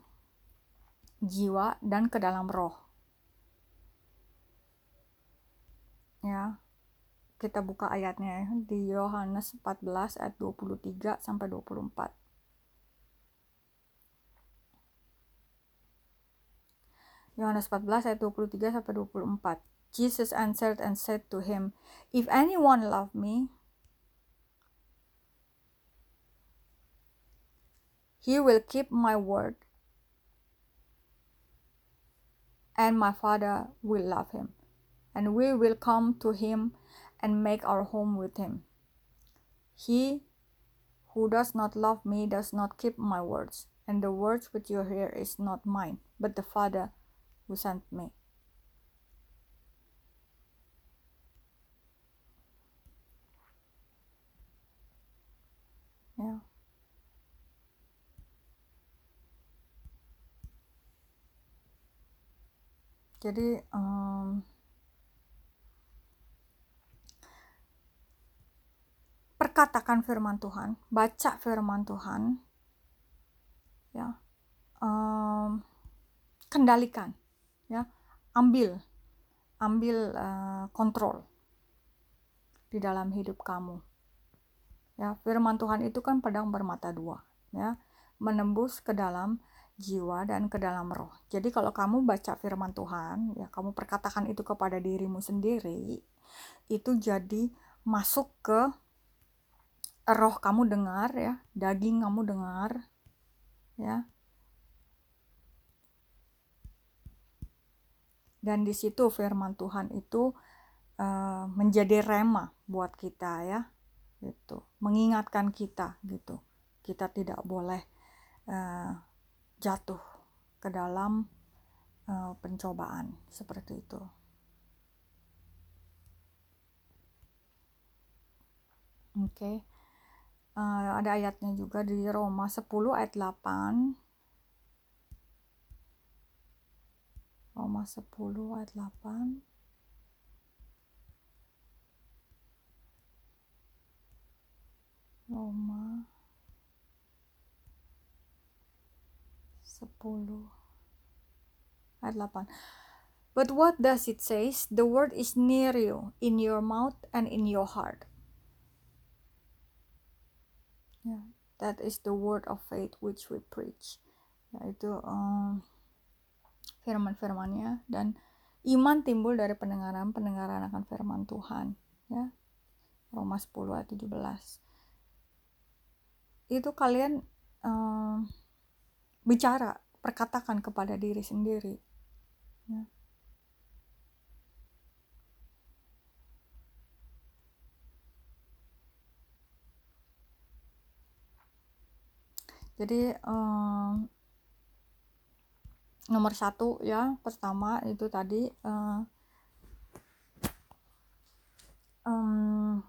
jiwa dan ke dalam roh. Ya. Kita buka ayatnya ya, di Yohanes 14 ayat 23 sampai 24. Yohanes 14 ayat 23 sampai 24. Jesus answered and said to him, If anyone love me, he will keep my word and my Father will love him, and we will come to him and make our home with him. He who does not love me does not keep my words, and the words which you hear is not mine, but the Father who sent me. Yeah. jadi um, perkatakan firman Tuhan baca firman Tuhan ya um, kendalikan ya ambil ambil uh, kontrol di dalam hidup kamu ya firman Tuhan itu kan pedang bermata dua ya menembus ke dalam jiwa dan ke dalam roh. Jadi kalau kamu baca firman Tuhan, ya kamu perkatakan itu kepada dirimu sendiri, itu jadi masuk ke roh kamu dengar ya, daging kamu dengar ya. Dan di situ firman Tuhan itu uh, menjadi rema buat kita ya. Gitu. Mengingatkan kita gitu. Kita tidak boleh uh, jatuh ke dalam uh, pencobaan seperti itu. Oke. Okay. Uh, ada ayatnya juga di Roma 10 ayat 8. 10 ayat 8. Roma 10 ayat 8 But what does it say? The word is near you, in your mouth and in your heart. Yeah, that is the word of faith which we preach. Yaitu um, firman-firmannya dan iman timbul dari pendengaran pendengaran akan firman Tuhan. Ya, Roma 10 ayat 17. Itu kalian um, bicara, perkatakan kepada diri sendiri. Ya. Jadi um, nomor satu ya pertama itu tadi uh, um,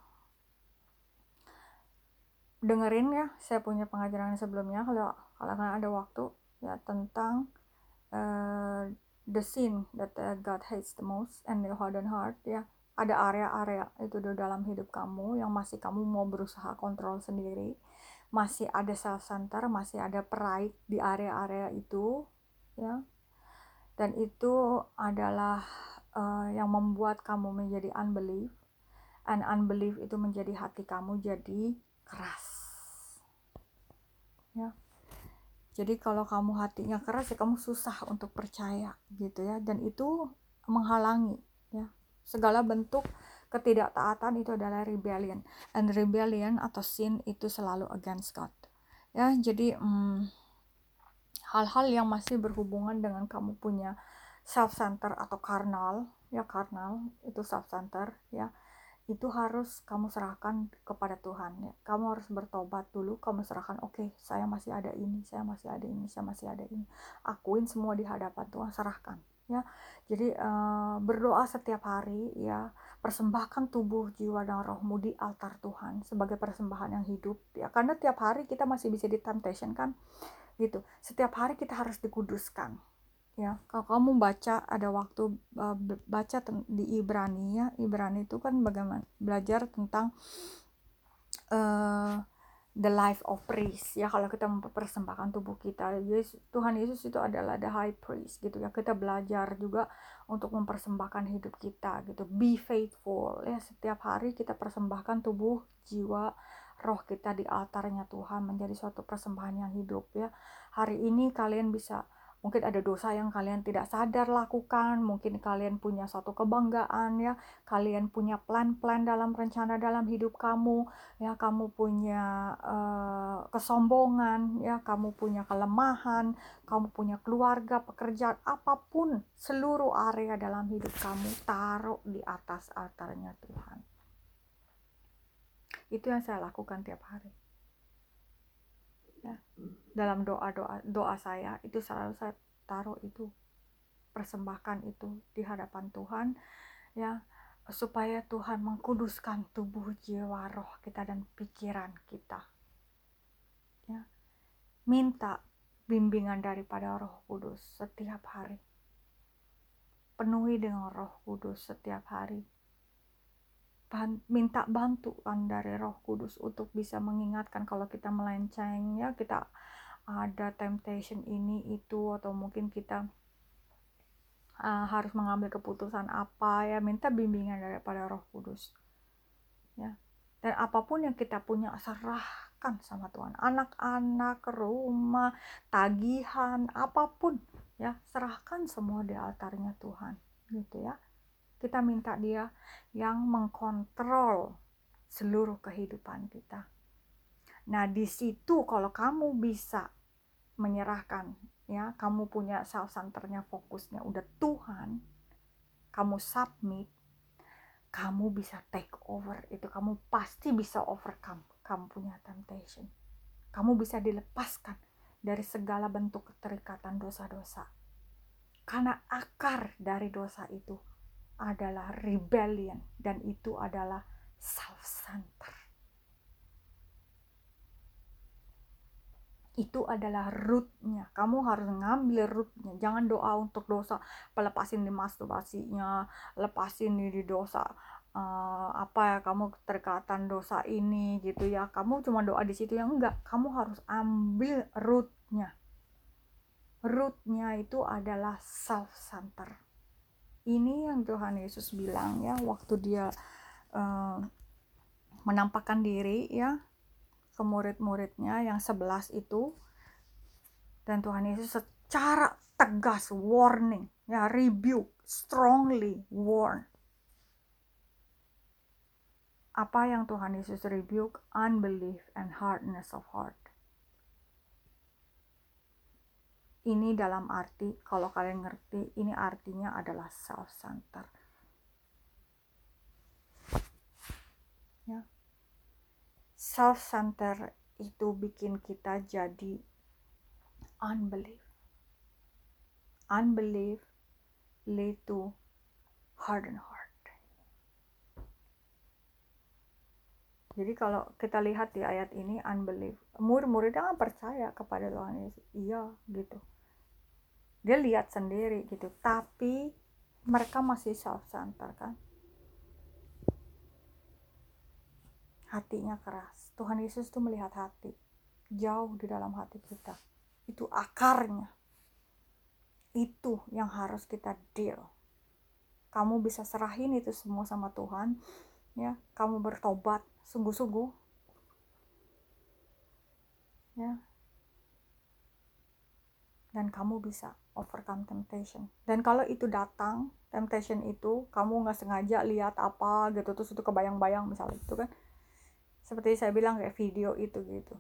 dengerin ya saya punya pengajaran sebelumnya kalau kalau ada waktu ya tentang uh, the sin that uh, God hates the most and the hardened heart ya. Ada area-area itu di dalam hidup kamu yang masih kamu mau berusaha kontrol sendiri. Masih ada self center masih ada pride di area-area itu ya. Dan itu adalah uh, yang membuat kamu menjadi unbelief. And unbelief itu menjadi hati kamu jadi keras. Ya. Jadi kalau kamu hatinya keras ya kamu susah untuk percaya gitu ya. Dan itu menghalangi ya. Segala bentuk ketidaktaatan itu adalah rebellion. And rebellion atau sin itu selalu against God. Ya jadi hmm, hal-hal yang masih berhubungan dengan kamu punya self center atau karnal ya karnal itu self center ya itu harus kamu serahkan kepada Tuhan ya. Kamu harus bertobat dulu, kamu serahkan, oke, okay, saya masih ada ini, saya masih ada ini, saya masih ada ini. Akuin semua di hadapan Tuhan, serahkan ya. Jadi uh, berdoa setiap hari ya, persembahkan tubuh, jiwa dan rohmu di altar Tuhan sebagai persembahan yang hidup ya. Karena tiap hari kita masih bisa di temptation kan. Gitu. Setiap hari kita harus dikuduskan ya. Kalau kamu baca ada waktu uh, baca di Ibrani ya. Ibrani itu kan bagaimana belajar tentang uh, the life of priest ya. Kalau kita mempersembahkan tubuh kita Yesus Tuhan Yesus itu adalah the high priest gitu ya. Kita belajar juga untuk mempersembahkan hidup kita gitu. Be faithful ya. Setiap hari kita persembahkan tubuh jiwa roh kita di altarnya Tuhan menjadi suatu persembahan yang hidup ya. Hari ini kalian bisa mungkin ada dosa yang kalian tidak sadar lakukan, mungkin kalian punya suatu kebanggaan ya, kalian punya plan-plan dalam rencana dalam hidup kamu, ya. Kamu punya uh, kesombongan, ya. Kamu punya kelemahan, kamu punya keluarga, pekerjaan, apa pun seluruh area dalam hidup kamu taruh di atas altarnya Tuhan. Itu yang saya lakukan tiap hari. Ya. Dalam doa doa doa saya itu selalu saya taruh itu persembahkan itu di hadapan Tuhan ya. Supaya Tuhan mengkuduskan tubuh jiwa roh kita dan pikiran kita. Ya. Minta bimbingan daripada Roh Kudus setiap hari. Penuhi dengan Roh Kudus setiap hari minta bantuan dari Roh Kudus untuk bisa mengingatkan kalau kita melenceng ya kita ada temptation ini itu atau mungkin kita uh, harus mengambil keputusan apa ya minta bimbingan daripada Roh Kudus ya. Dan apa pun yang kita punya serah serahkan sama Tuhan. Anak-anak rumah tagihan apa pun ya serahkan semua di altarnya Tuhan gitu ya kita minta dia yang mengkontrol seluruh kehidupan kita. Nah di situ kalau kamu bisa menyerahkan ya kamu punya self centernya fokusnya udah Tuhan kamu submit kamu bisa take over. Itu kamu pasti bisa overcome kamu punya temptation. Kamu bisa dilepaskan dari segala bentuk keterikatan dosa-dosa. Karena akar dari dosa itu adalah rebellion dan itu adalah self center itu adalah rootnya. Kamu harus ngambil rootnya. Jangan doa untuk dosa. Pelepasin di masturbasinya lepasin di dosa uh, apa ya kamu terkatan dosa ini gitu ya. Kamu cuma doa di situ yang enggak. Kamu harus ambil rootnya. Rootnya itu adalah self center ini yang Tuhan Yesus bilang ya waktu dia uh, menampakkan diri ya ke murid-muridnya yang sebelas itu dan Tuhan Yesus secara tegas warning ya rebuke strongly warn. Apa yang Tuhan Yesus rebuke? Unbelief and hardness of heart ini dalam arti kalau kalian ngerti ini artinya adalah self center ya. Self center itu bikin kita jadi unbelief. Unbelief lead to hardened heart jadi kalau kita lihat di ayat ini unbelief murid-muridnya kan percaya kepada Tuhan Yesus iya gitu dia lihat sendiri gitu tapi mereka masih self center kan hatinya keras. Tuhan Yesus tuh melihat hati, jauh di dalam hati kita. Itu akarnya. Itu yang harus kita deal. Kamu bisa serahin itu semua sama Tuhan, ya. Kamu bertobat sungguh-sungguh. Ya. Dan kamu bisa overcome temptation. Dan kalau itu datang, temptation itu, kamu nggak sengaja lihat apa gitu, terus itu kebayang-bayang misalnya itu kan, seperti saya bilang kayak video itu gitu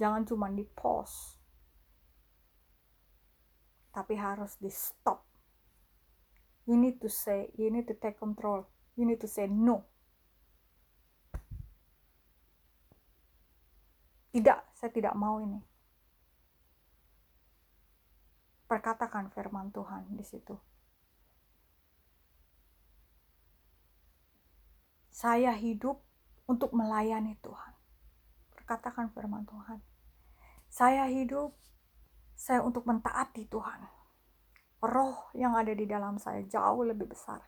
jangan cuma di pause tapi harus di stop you need to say you need to take control you need to say no tidak saya tidak mau ini perkatakan firman Tuhan di situ saya hidup untuk melayani Tuhan. Perkatakan firman Tuhan. Saya hidup, saya untuk mentaati Tuhan. Roh yang ada di dalam saya jauh lebih besar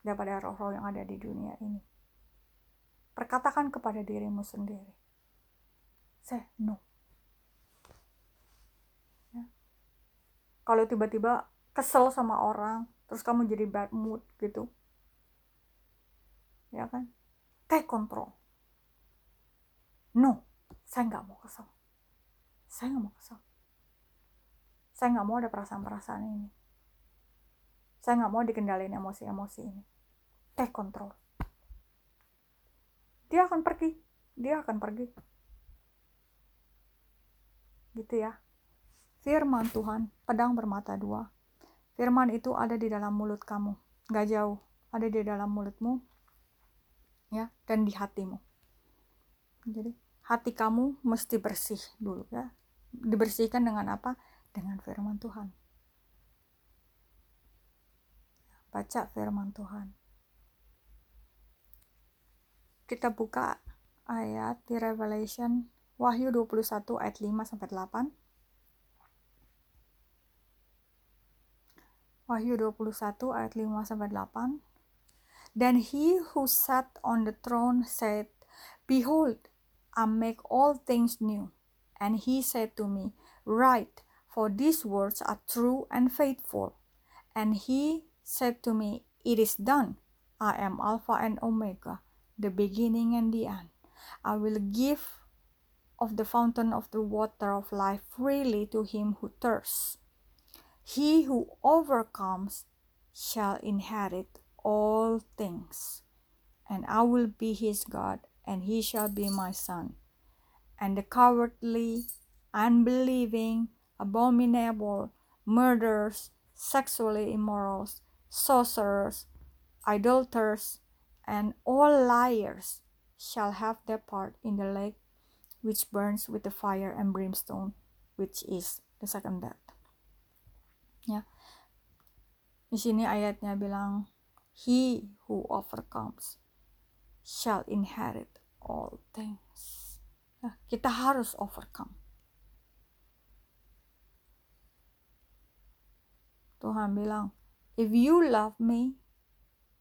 daripada roh-roh yang ada di dunia ini. Perkatakan kepada dirimu sendiri. Say no. Ya. Kalau tiba-tiba kesel sama orang, terus kamu jadi bad mood gitu. Ya kan? take control. No, saya nggak mau kesel. Saya nggak mau kesel. Saya nggak mau ada perasaan-perasaan ini. Saya nggak mau dikendalin emosi-emosi ini. Take control. Dia akan pergi. Dia akan pergi. Gitu ya. Firman Tuhan, pedang bermata dua. Firman itu ada di dalam mulut kamu. Gak jauh. Ada di dalam mulutmu ya dan di hatimu jadi hati kamu mesti bersih dulu ya dibersihkan dengan apa dengan firman Tuhan baca firman Tuhan kita buka ayat di Revelation Wahyu 21 ayat 5 sampai 8 Wahyu 21 ayat 5 sampai 8 Then he who sat on the throne said, Behold, I make all things new. And he said to me, Write, for these words are true and faithful. And he said to me, It is done. I am Alpha and Omega, the beginning and the end. I will give of the fountain of the water of life freely to him who thirsts. He who overcomes shall inherit all things, and I will be his God, and he shall be my son. And the cowardly, unbelieving, abominable, murderers, sexually immorals, sorcerers, idolaters, and all liars shall have their part in the lake which burns with the fire and brimstone, which is the second death. Ya. Di sini ayatnya bilang he who overcomes shall inherit all things. Ya, kita harus overcome. Tuhan bilang, if you love me,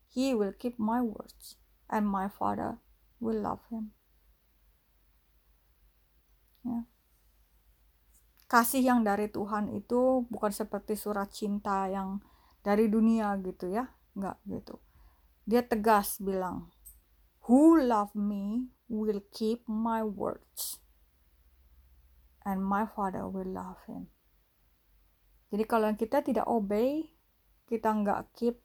he will keep my words, and my Father will love him. Ya. Kasih yang dari Tuhan itu bukan seperti surat cinta yang dari dunia gitu ya, nggak gitu. Dia tegas bilang, Who love me will keep my words, and my Father will love him. Jadi kalau kita tidak obey, kita nggak keep,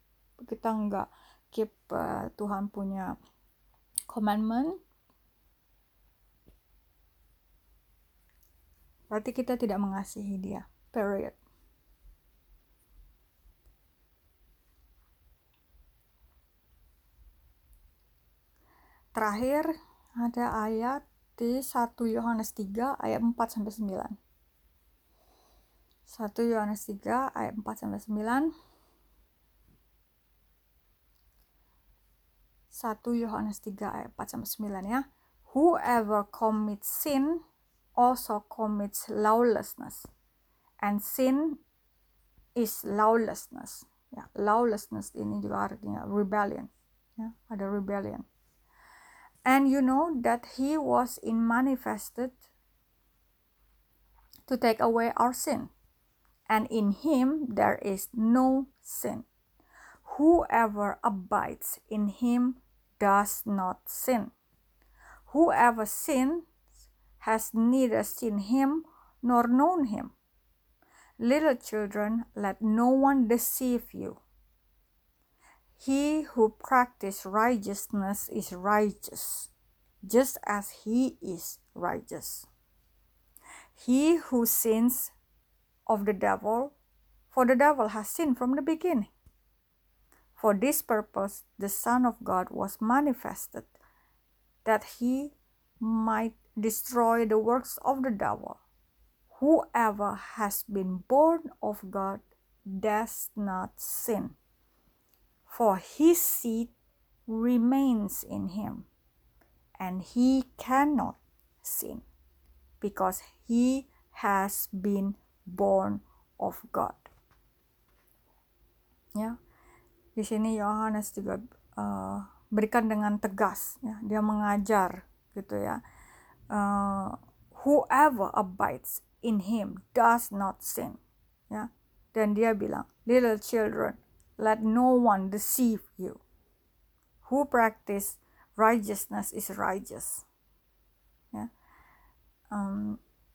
kita nggak keep uh, Tuhan punya commandment, berarti kita tidak mengasihi dia. Period. Terakhir ada ayat di 1 Yohanes 3 ayat 4 sampai 9. 1 Yohanes 3 ayat 4 sampai 9. 1 Yohanes 3 ayat 4 sampai 9 ya. Whoever commits sin also commits lawlessness. And sin is lawlessness. Ya, lawlessness ini juga artinya rebellion. Ya, ada rebellion. And you know that he was in manifested to take away our sin. And in him there is no sin. Whoever abides in him does not sin. Whoever sins has neither seen him nor known him. Little children, let no one deceive you. He who practices righteousness is righteous, just as he is righteous. He who sins of the devil, for the devil has sinned from the beginning. For this purpose the Son of God was manifested, that he might destroy the works of the devil. Whoever has been born of God does not sin for his seed remains in him, and he cannot sin because he has been born of God. Ya, di sini Yohanes juga uh, berikan dengan tegas, ya, dia mengajar gitu ya. Uh, whoever abides in him does not sin, ya. Dan dia bilang, little children, let no one deceive you. Who practice righteousness is righteous. Ya. Um,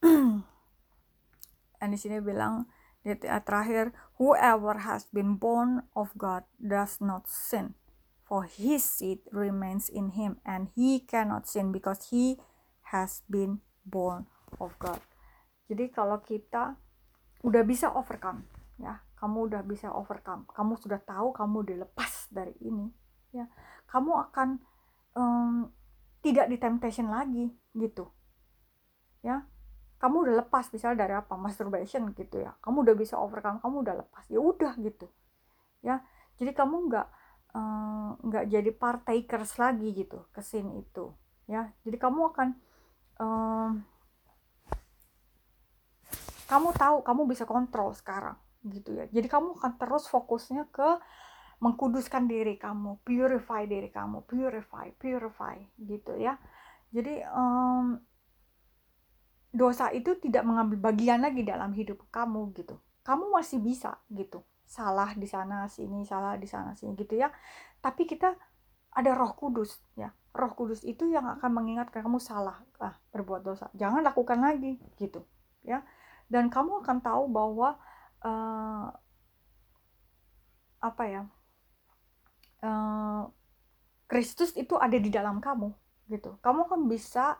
and di sini bilang di terakhir, whoever has been born of God does not sin, for his seed remains in him, and he cannot sin because he has been born of God. Jadi kalau kita udah bisa overcome, ya kamu udah bisa overcome kamu sudah tahu kamu dilepas dari ini ya kamu akan um, tidak di temptation lagi gitu ya kamu udah lepas misalnya dari apa masturbation gitu ya. Kamu udah bisa overcome kamu udah lepas. Ya udah gitu. Ya jadi kamu nggak nggak um, jadi partakers lagi gitu ke scene itu. Ya jadi kamu akan um, kamu tahu kamu bisa kontrol sekarang gitu ya. Jadi kamu akan terus fokusnya ke mengkuduskan diri kamu purify diri kamu purify purify gitu ya. Jadi um, dosa itu tidak mengambil bagian lagi dalam hidup kamu gitu kamu masih bisa gitu salah di sana sini salah di sana sini gitu ya tapi kita ada roh kudus ya Roh Kudus itu yang akan mengingatkan kamu salah, ah, berbuat dosa. Jangan lakukan lagi gitu, ya. Dan kamu akan tahu bahwa uh, apa ya? Uh, Kristus itu ada di dalam kamu gitu. Kamu kan bisa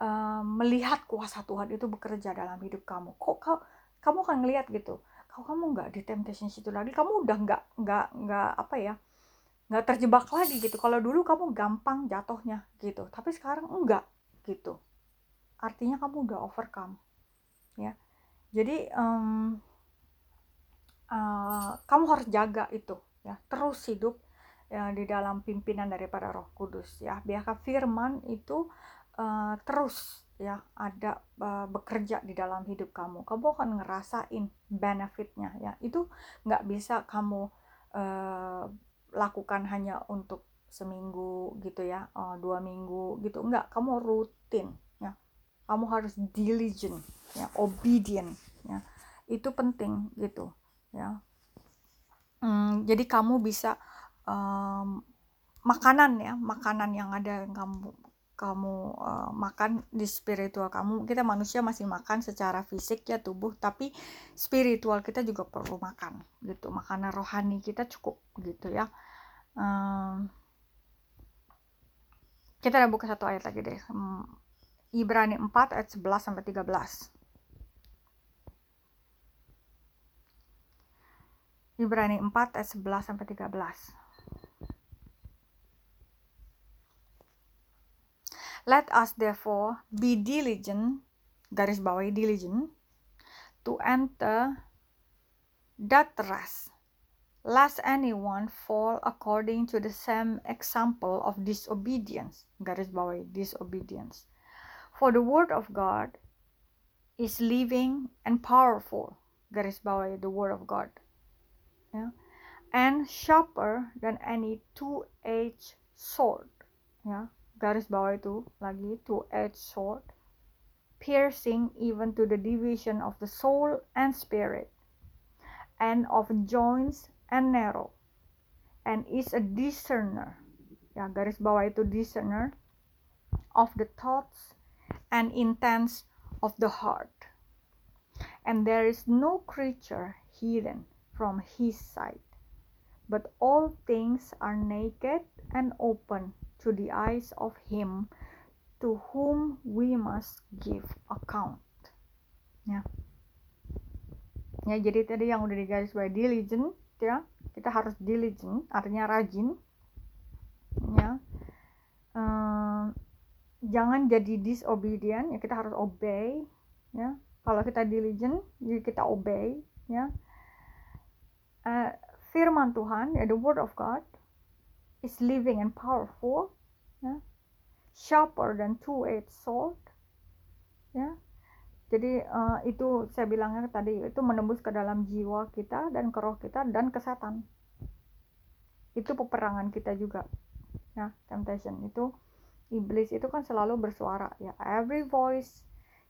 uh, melihat kuasa Tuhan itu bekerja dalam hidup kamu. Kok kau kamu akan ngelihat gitu. Kalau kamu nggak di temptation situ lagi, kamu udah nggak nggak nggak apa ya? nggak terjebak lagi gitu kalau dulu kamu gampang jatuhnya gitu tapi sekarang enggak gitu artinya kamu udah overcome ya jadi um, uh, kamu harus jaga itu ya terus hidup ya, di dalam pimpinan daripada Roh Kudus ya biarkan firman itu uh, terus ya ada uh, bekerja di dalam hidup kamu kamu akan ngerasain benefitnya ya. Itu nggak bisa kamu uh, lakukan hanya untuk seminggu gitu ya uh, dua minggu gitu. Enggak kamu rutin ya. Kamu harus diligent ya obedient ya. Itu penting gitu ya. Hmm, jadi kamu bisa um, makanan ya makanan yang ada yang kamu kamu uh, makan di spiritual kamu kita manusia masih makan secara fisik ya tubuh tapi spiritual kita juga perlu makan gitu. Makanan rohani kita cukup gitu ya. Um, kita udah buka satu ayat lagi deh. Um, Ibrani 4 ayat 11 sampai 13 Ibrani 4 ayat 11 sampai 13 Let us therefore be diligent, garis bawahi diligent, to enter that rest, lest anyone fall according to the same example of disobedience, garis bawahi disobedience. For the word of God is living and powerful, garis bawahi the word of God, yeah, and sharper than any two-edged sword, yeah garis bawah itu lagi to edge sword. Piercing even to the division of the soul and spirit. And of joints and narrow and is a discerner. Ya garis bawah itu discerner of the thoughts and intents of the heart. And there is no creature hidden from his sight. But all things are naked and open to the eyes of him to whom we must give account. Ya. Ya, jadi tadi yang udah digaris by diligent ya, kita harus diligent, artinya rajin. Ya. Um, jangan jadi disobedient, ya kita harus obey, ya. Kalau kita diligent, jadi kita obey, ya. Uh, firman Tuhan, ya the word of God is living and powerful, ya. sharper than two-edged sword. Ya. Jadi uh, itu saya bilangnya tadi itu menembus ke dalam jiwa kita dan ke roh kita dan ke. Itu peperangan kita juga. Ya, temptation itu iblis itu kan selalu bersuara ya. Every voice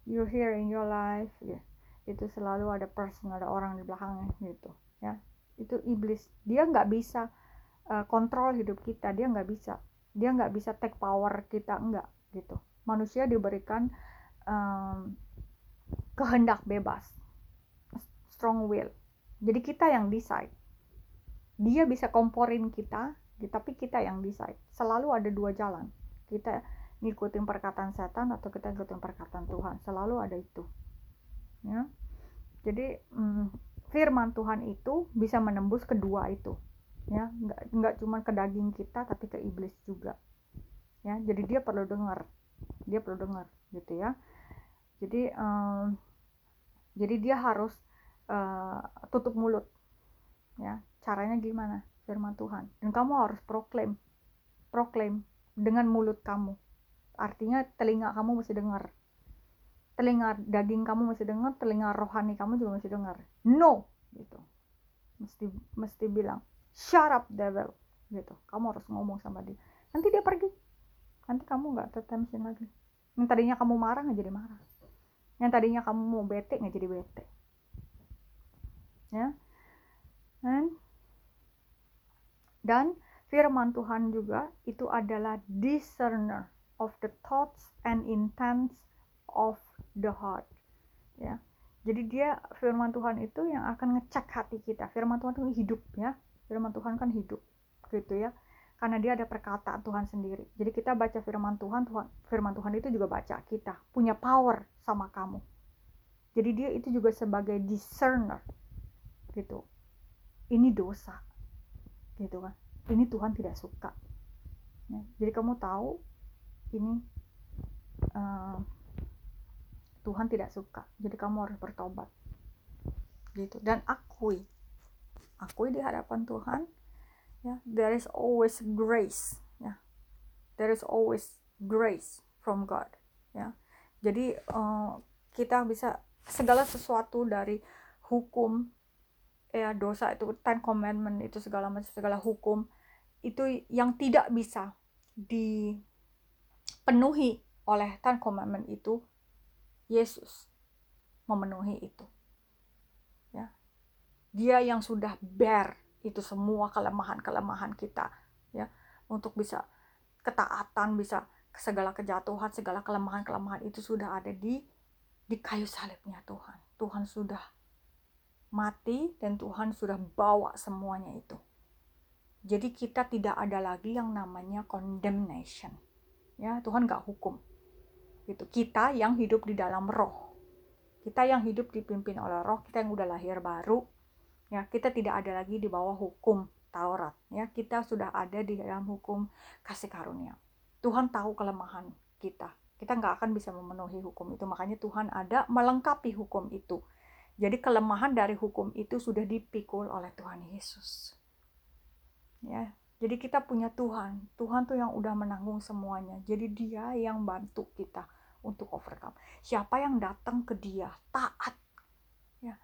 you hear in your life ya. Itu selalu ada person, ada orang di belakangnya gitu ya. Itu iblis. Dia nggak bisa uh, kontrol hidup kita dia nggak bisa. Dia nggak bisa take power kita enggak gitu. Manusia diberikan um, kehendak bebas. Strong will. Jadi kita yang decide. Dia bisa komporin kita tapi kita yang decide. Selalu ada dua jalan. Kita ngikutin perkataan setan atau kita ngikutin perkataan Tuhan. Selalu ada itu. Ya. Jadi mm, firman Tuhan itu bisa menembus kedua itu ya nggak nggak cuma ke daging kita tapi ke iblis juga. Ya jadi dia perlu dengar. Dia perlu dengar gitu ya. Jadi um, jadi dia harus uh, tutup mulut. Ya caranya gimana? Firman Tuhan. Dan kamu harus proklaim. Proklaim dengan mulut kamu. Artinya telinga kamu mesti dengar. Telinga daging kamu mesti dengar telinga rohani kamu juga mesti dengar. No! Gitu. Mesti mesti bilang shut up devil. Gitu. Kamu harus ngomong sama dia. Nanti dia pergi. Nanti kamu nggak tertension lagi. Yang tadinya kamu marah nggak jadi marah. Yang tadinya kamu mau bete nggak jadi bete. Ya. Dan dan firman Tuhan juga itu adalah discerner of the thoughts and intents of the heart. Ya. Jadi dia firman Tuhan itu yang akan ngecek hati kita. Firman Tuhan itu hidup ya firman Tuhan kan hidup gitu ya. Karena dia ada perkataan Tuhan sendiri. Jadi kita baca firman Tuhan Tuhan firman Tuhan itu juga baca kita. Punya power sama kamu. Jadi dia itu juga sebagai discerner gitu. Ini dosa gitu kan. Ini Tuhan tidak suka. Ya, jadi kamu tahu ini uh, Tuhan tidak suka. Jadi kamu harus bertobat gitu. Dan akui akui di hadapan Tuhan ya there is always grace ya. There is always grace from God ya. Jadi uh, kita bisa segala sesuatu dari hukum ya dosa itu ten commandment itu segala macam segala hukum itu yang tidak bisa dipenuhi oleh ten commandment itu Yesus memenuhi itu dia yang sudah bear itu semua kelemahan-kelemahan kita ya untuk bisa ketaatan bisa segala kejatuhan segala kelemahan-kelemahan itu sudah ada di di kayu salibnya Tuhan Tuhan sudah mati dan Tuhan sudah bawa semuanya itu. Jadi kita tidak ada lagi yang namanya condemnation. Ya, Tuhan gak hukum. Gitu. Kita yang hidup di dalam roh. Kita yang hidup dipimpin oleh roh, kita yang udah lahir baru. Ya, kita tidak ada lagi di bawah hukum Taurat. Ya, kita sudah ada di dalam hukum kasih karunia. Tuhan tahu kelemahan kita. Kita nggak akan bisa memenuhi hukum itu. Makanya Tuhan ada melengkapi hukum itu jadi kelemahan dari hukum itu sudah dipikul oleh Tuhan Yesus. Ya, jadi kita punya Tuhan. Tuhan tuh yang udah menanggung semuanya. Jadi dia yang bantu kita untuk overcome. Siapa yang datang ke dia taat, ya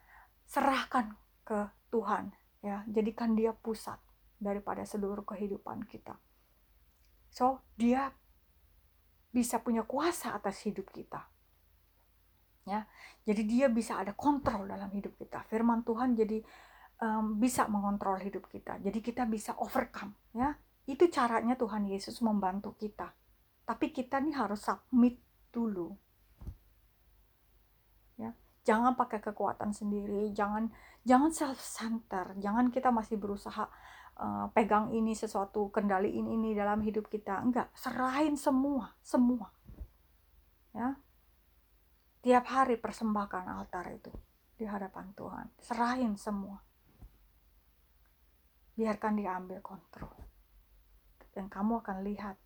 serahkan ke Tuhan. Ya, jadikan dia pusat daripada seluruh kehidupan kita. So dia bisa punya kuasa atas hidup kita ya. Jadi dia bisa ada kontrol dalam hidup kita. Firman Tuhan jadi um, bisa mengontrol hidup kita. Jadi kita bisa overcome ya. Itu caranya Tuhan Yesus membantu kita. Tapi kita nih harus submit dulu ya. Jangan pakai kekuatan sendiri jangan jangan self center jangan kita masih berusaha uh, pegang ini sesuatu kendali ini ini dalam hidup kita enggak serahin semua semua ya tiap hari persembahkan altar itu di hadapan Tuhan. Serahin semua. Biarkan dia ambil kontrol. Dan kamu akan lihat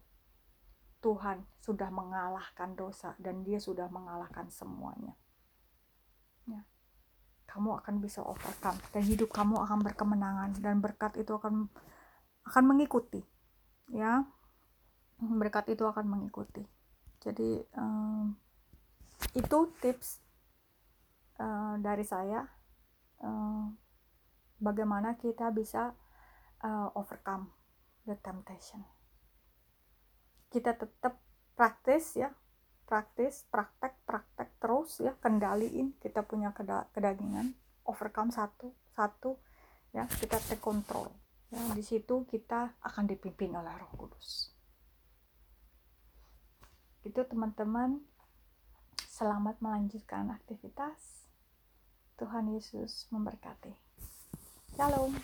Tuhan sudah mengalahkan dosa dan dia sudah mengalahkan semuanya. Kamu akan bisa overcome dan hidup kamu akan berkemenangan dan berkat itu akan akan mengikuti. Ya. Berkat itu akan mengikuti. Jadi um, itu tips uh, dari saya uh, bagaimana kita bisa uh, overcome the temptation kita tetap praktis ya praktis praktek praktek terus ya kendaliin kita punya keda kedagingan overcome satu satu ya kita take control ya di situ kita akan dipimpin oleh Roh Kudus itu teman-teman Selamat melanjutkan aktivitas. Tuhan Yesus memberkati. Shalom.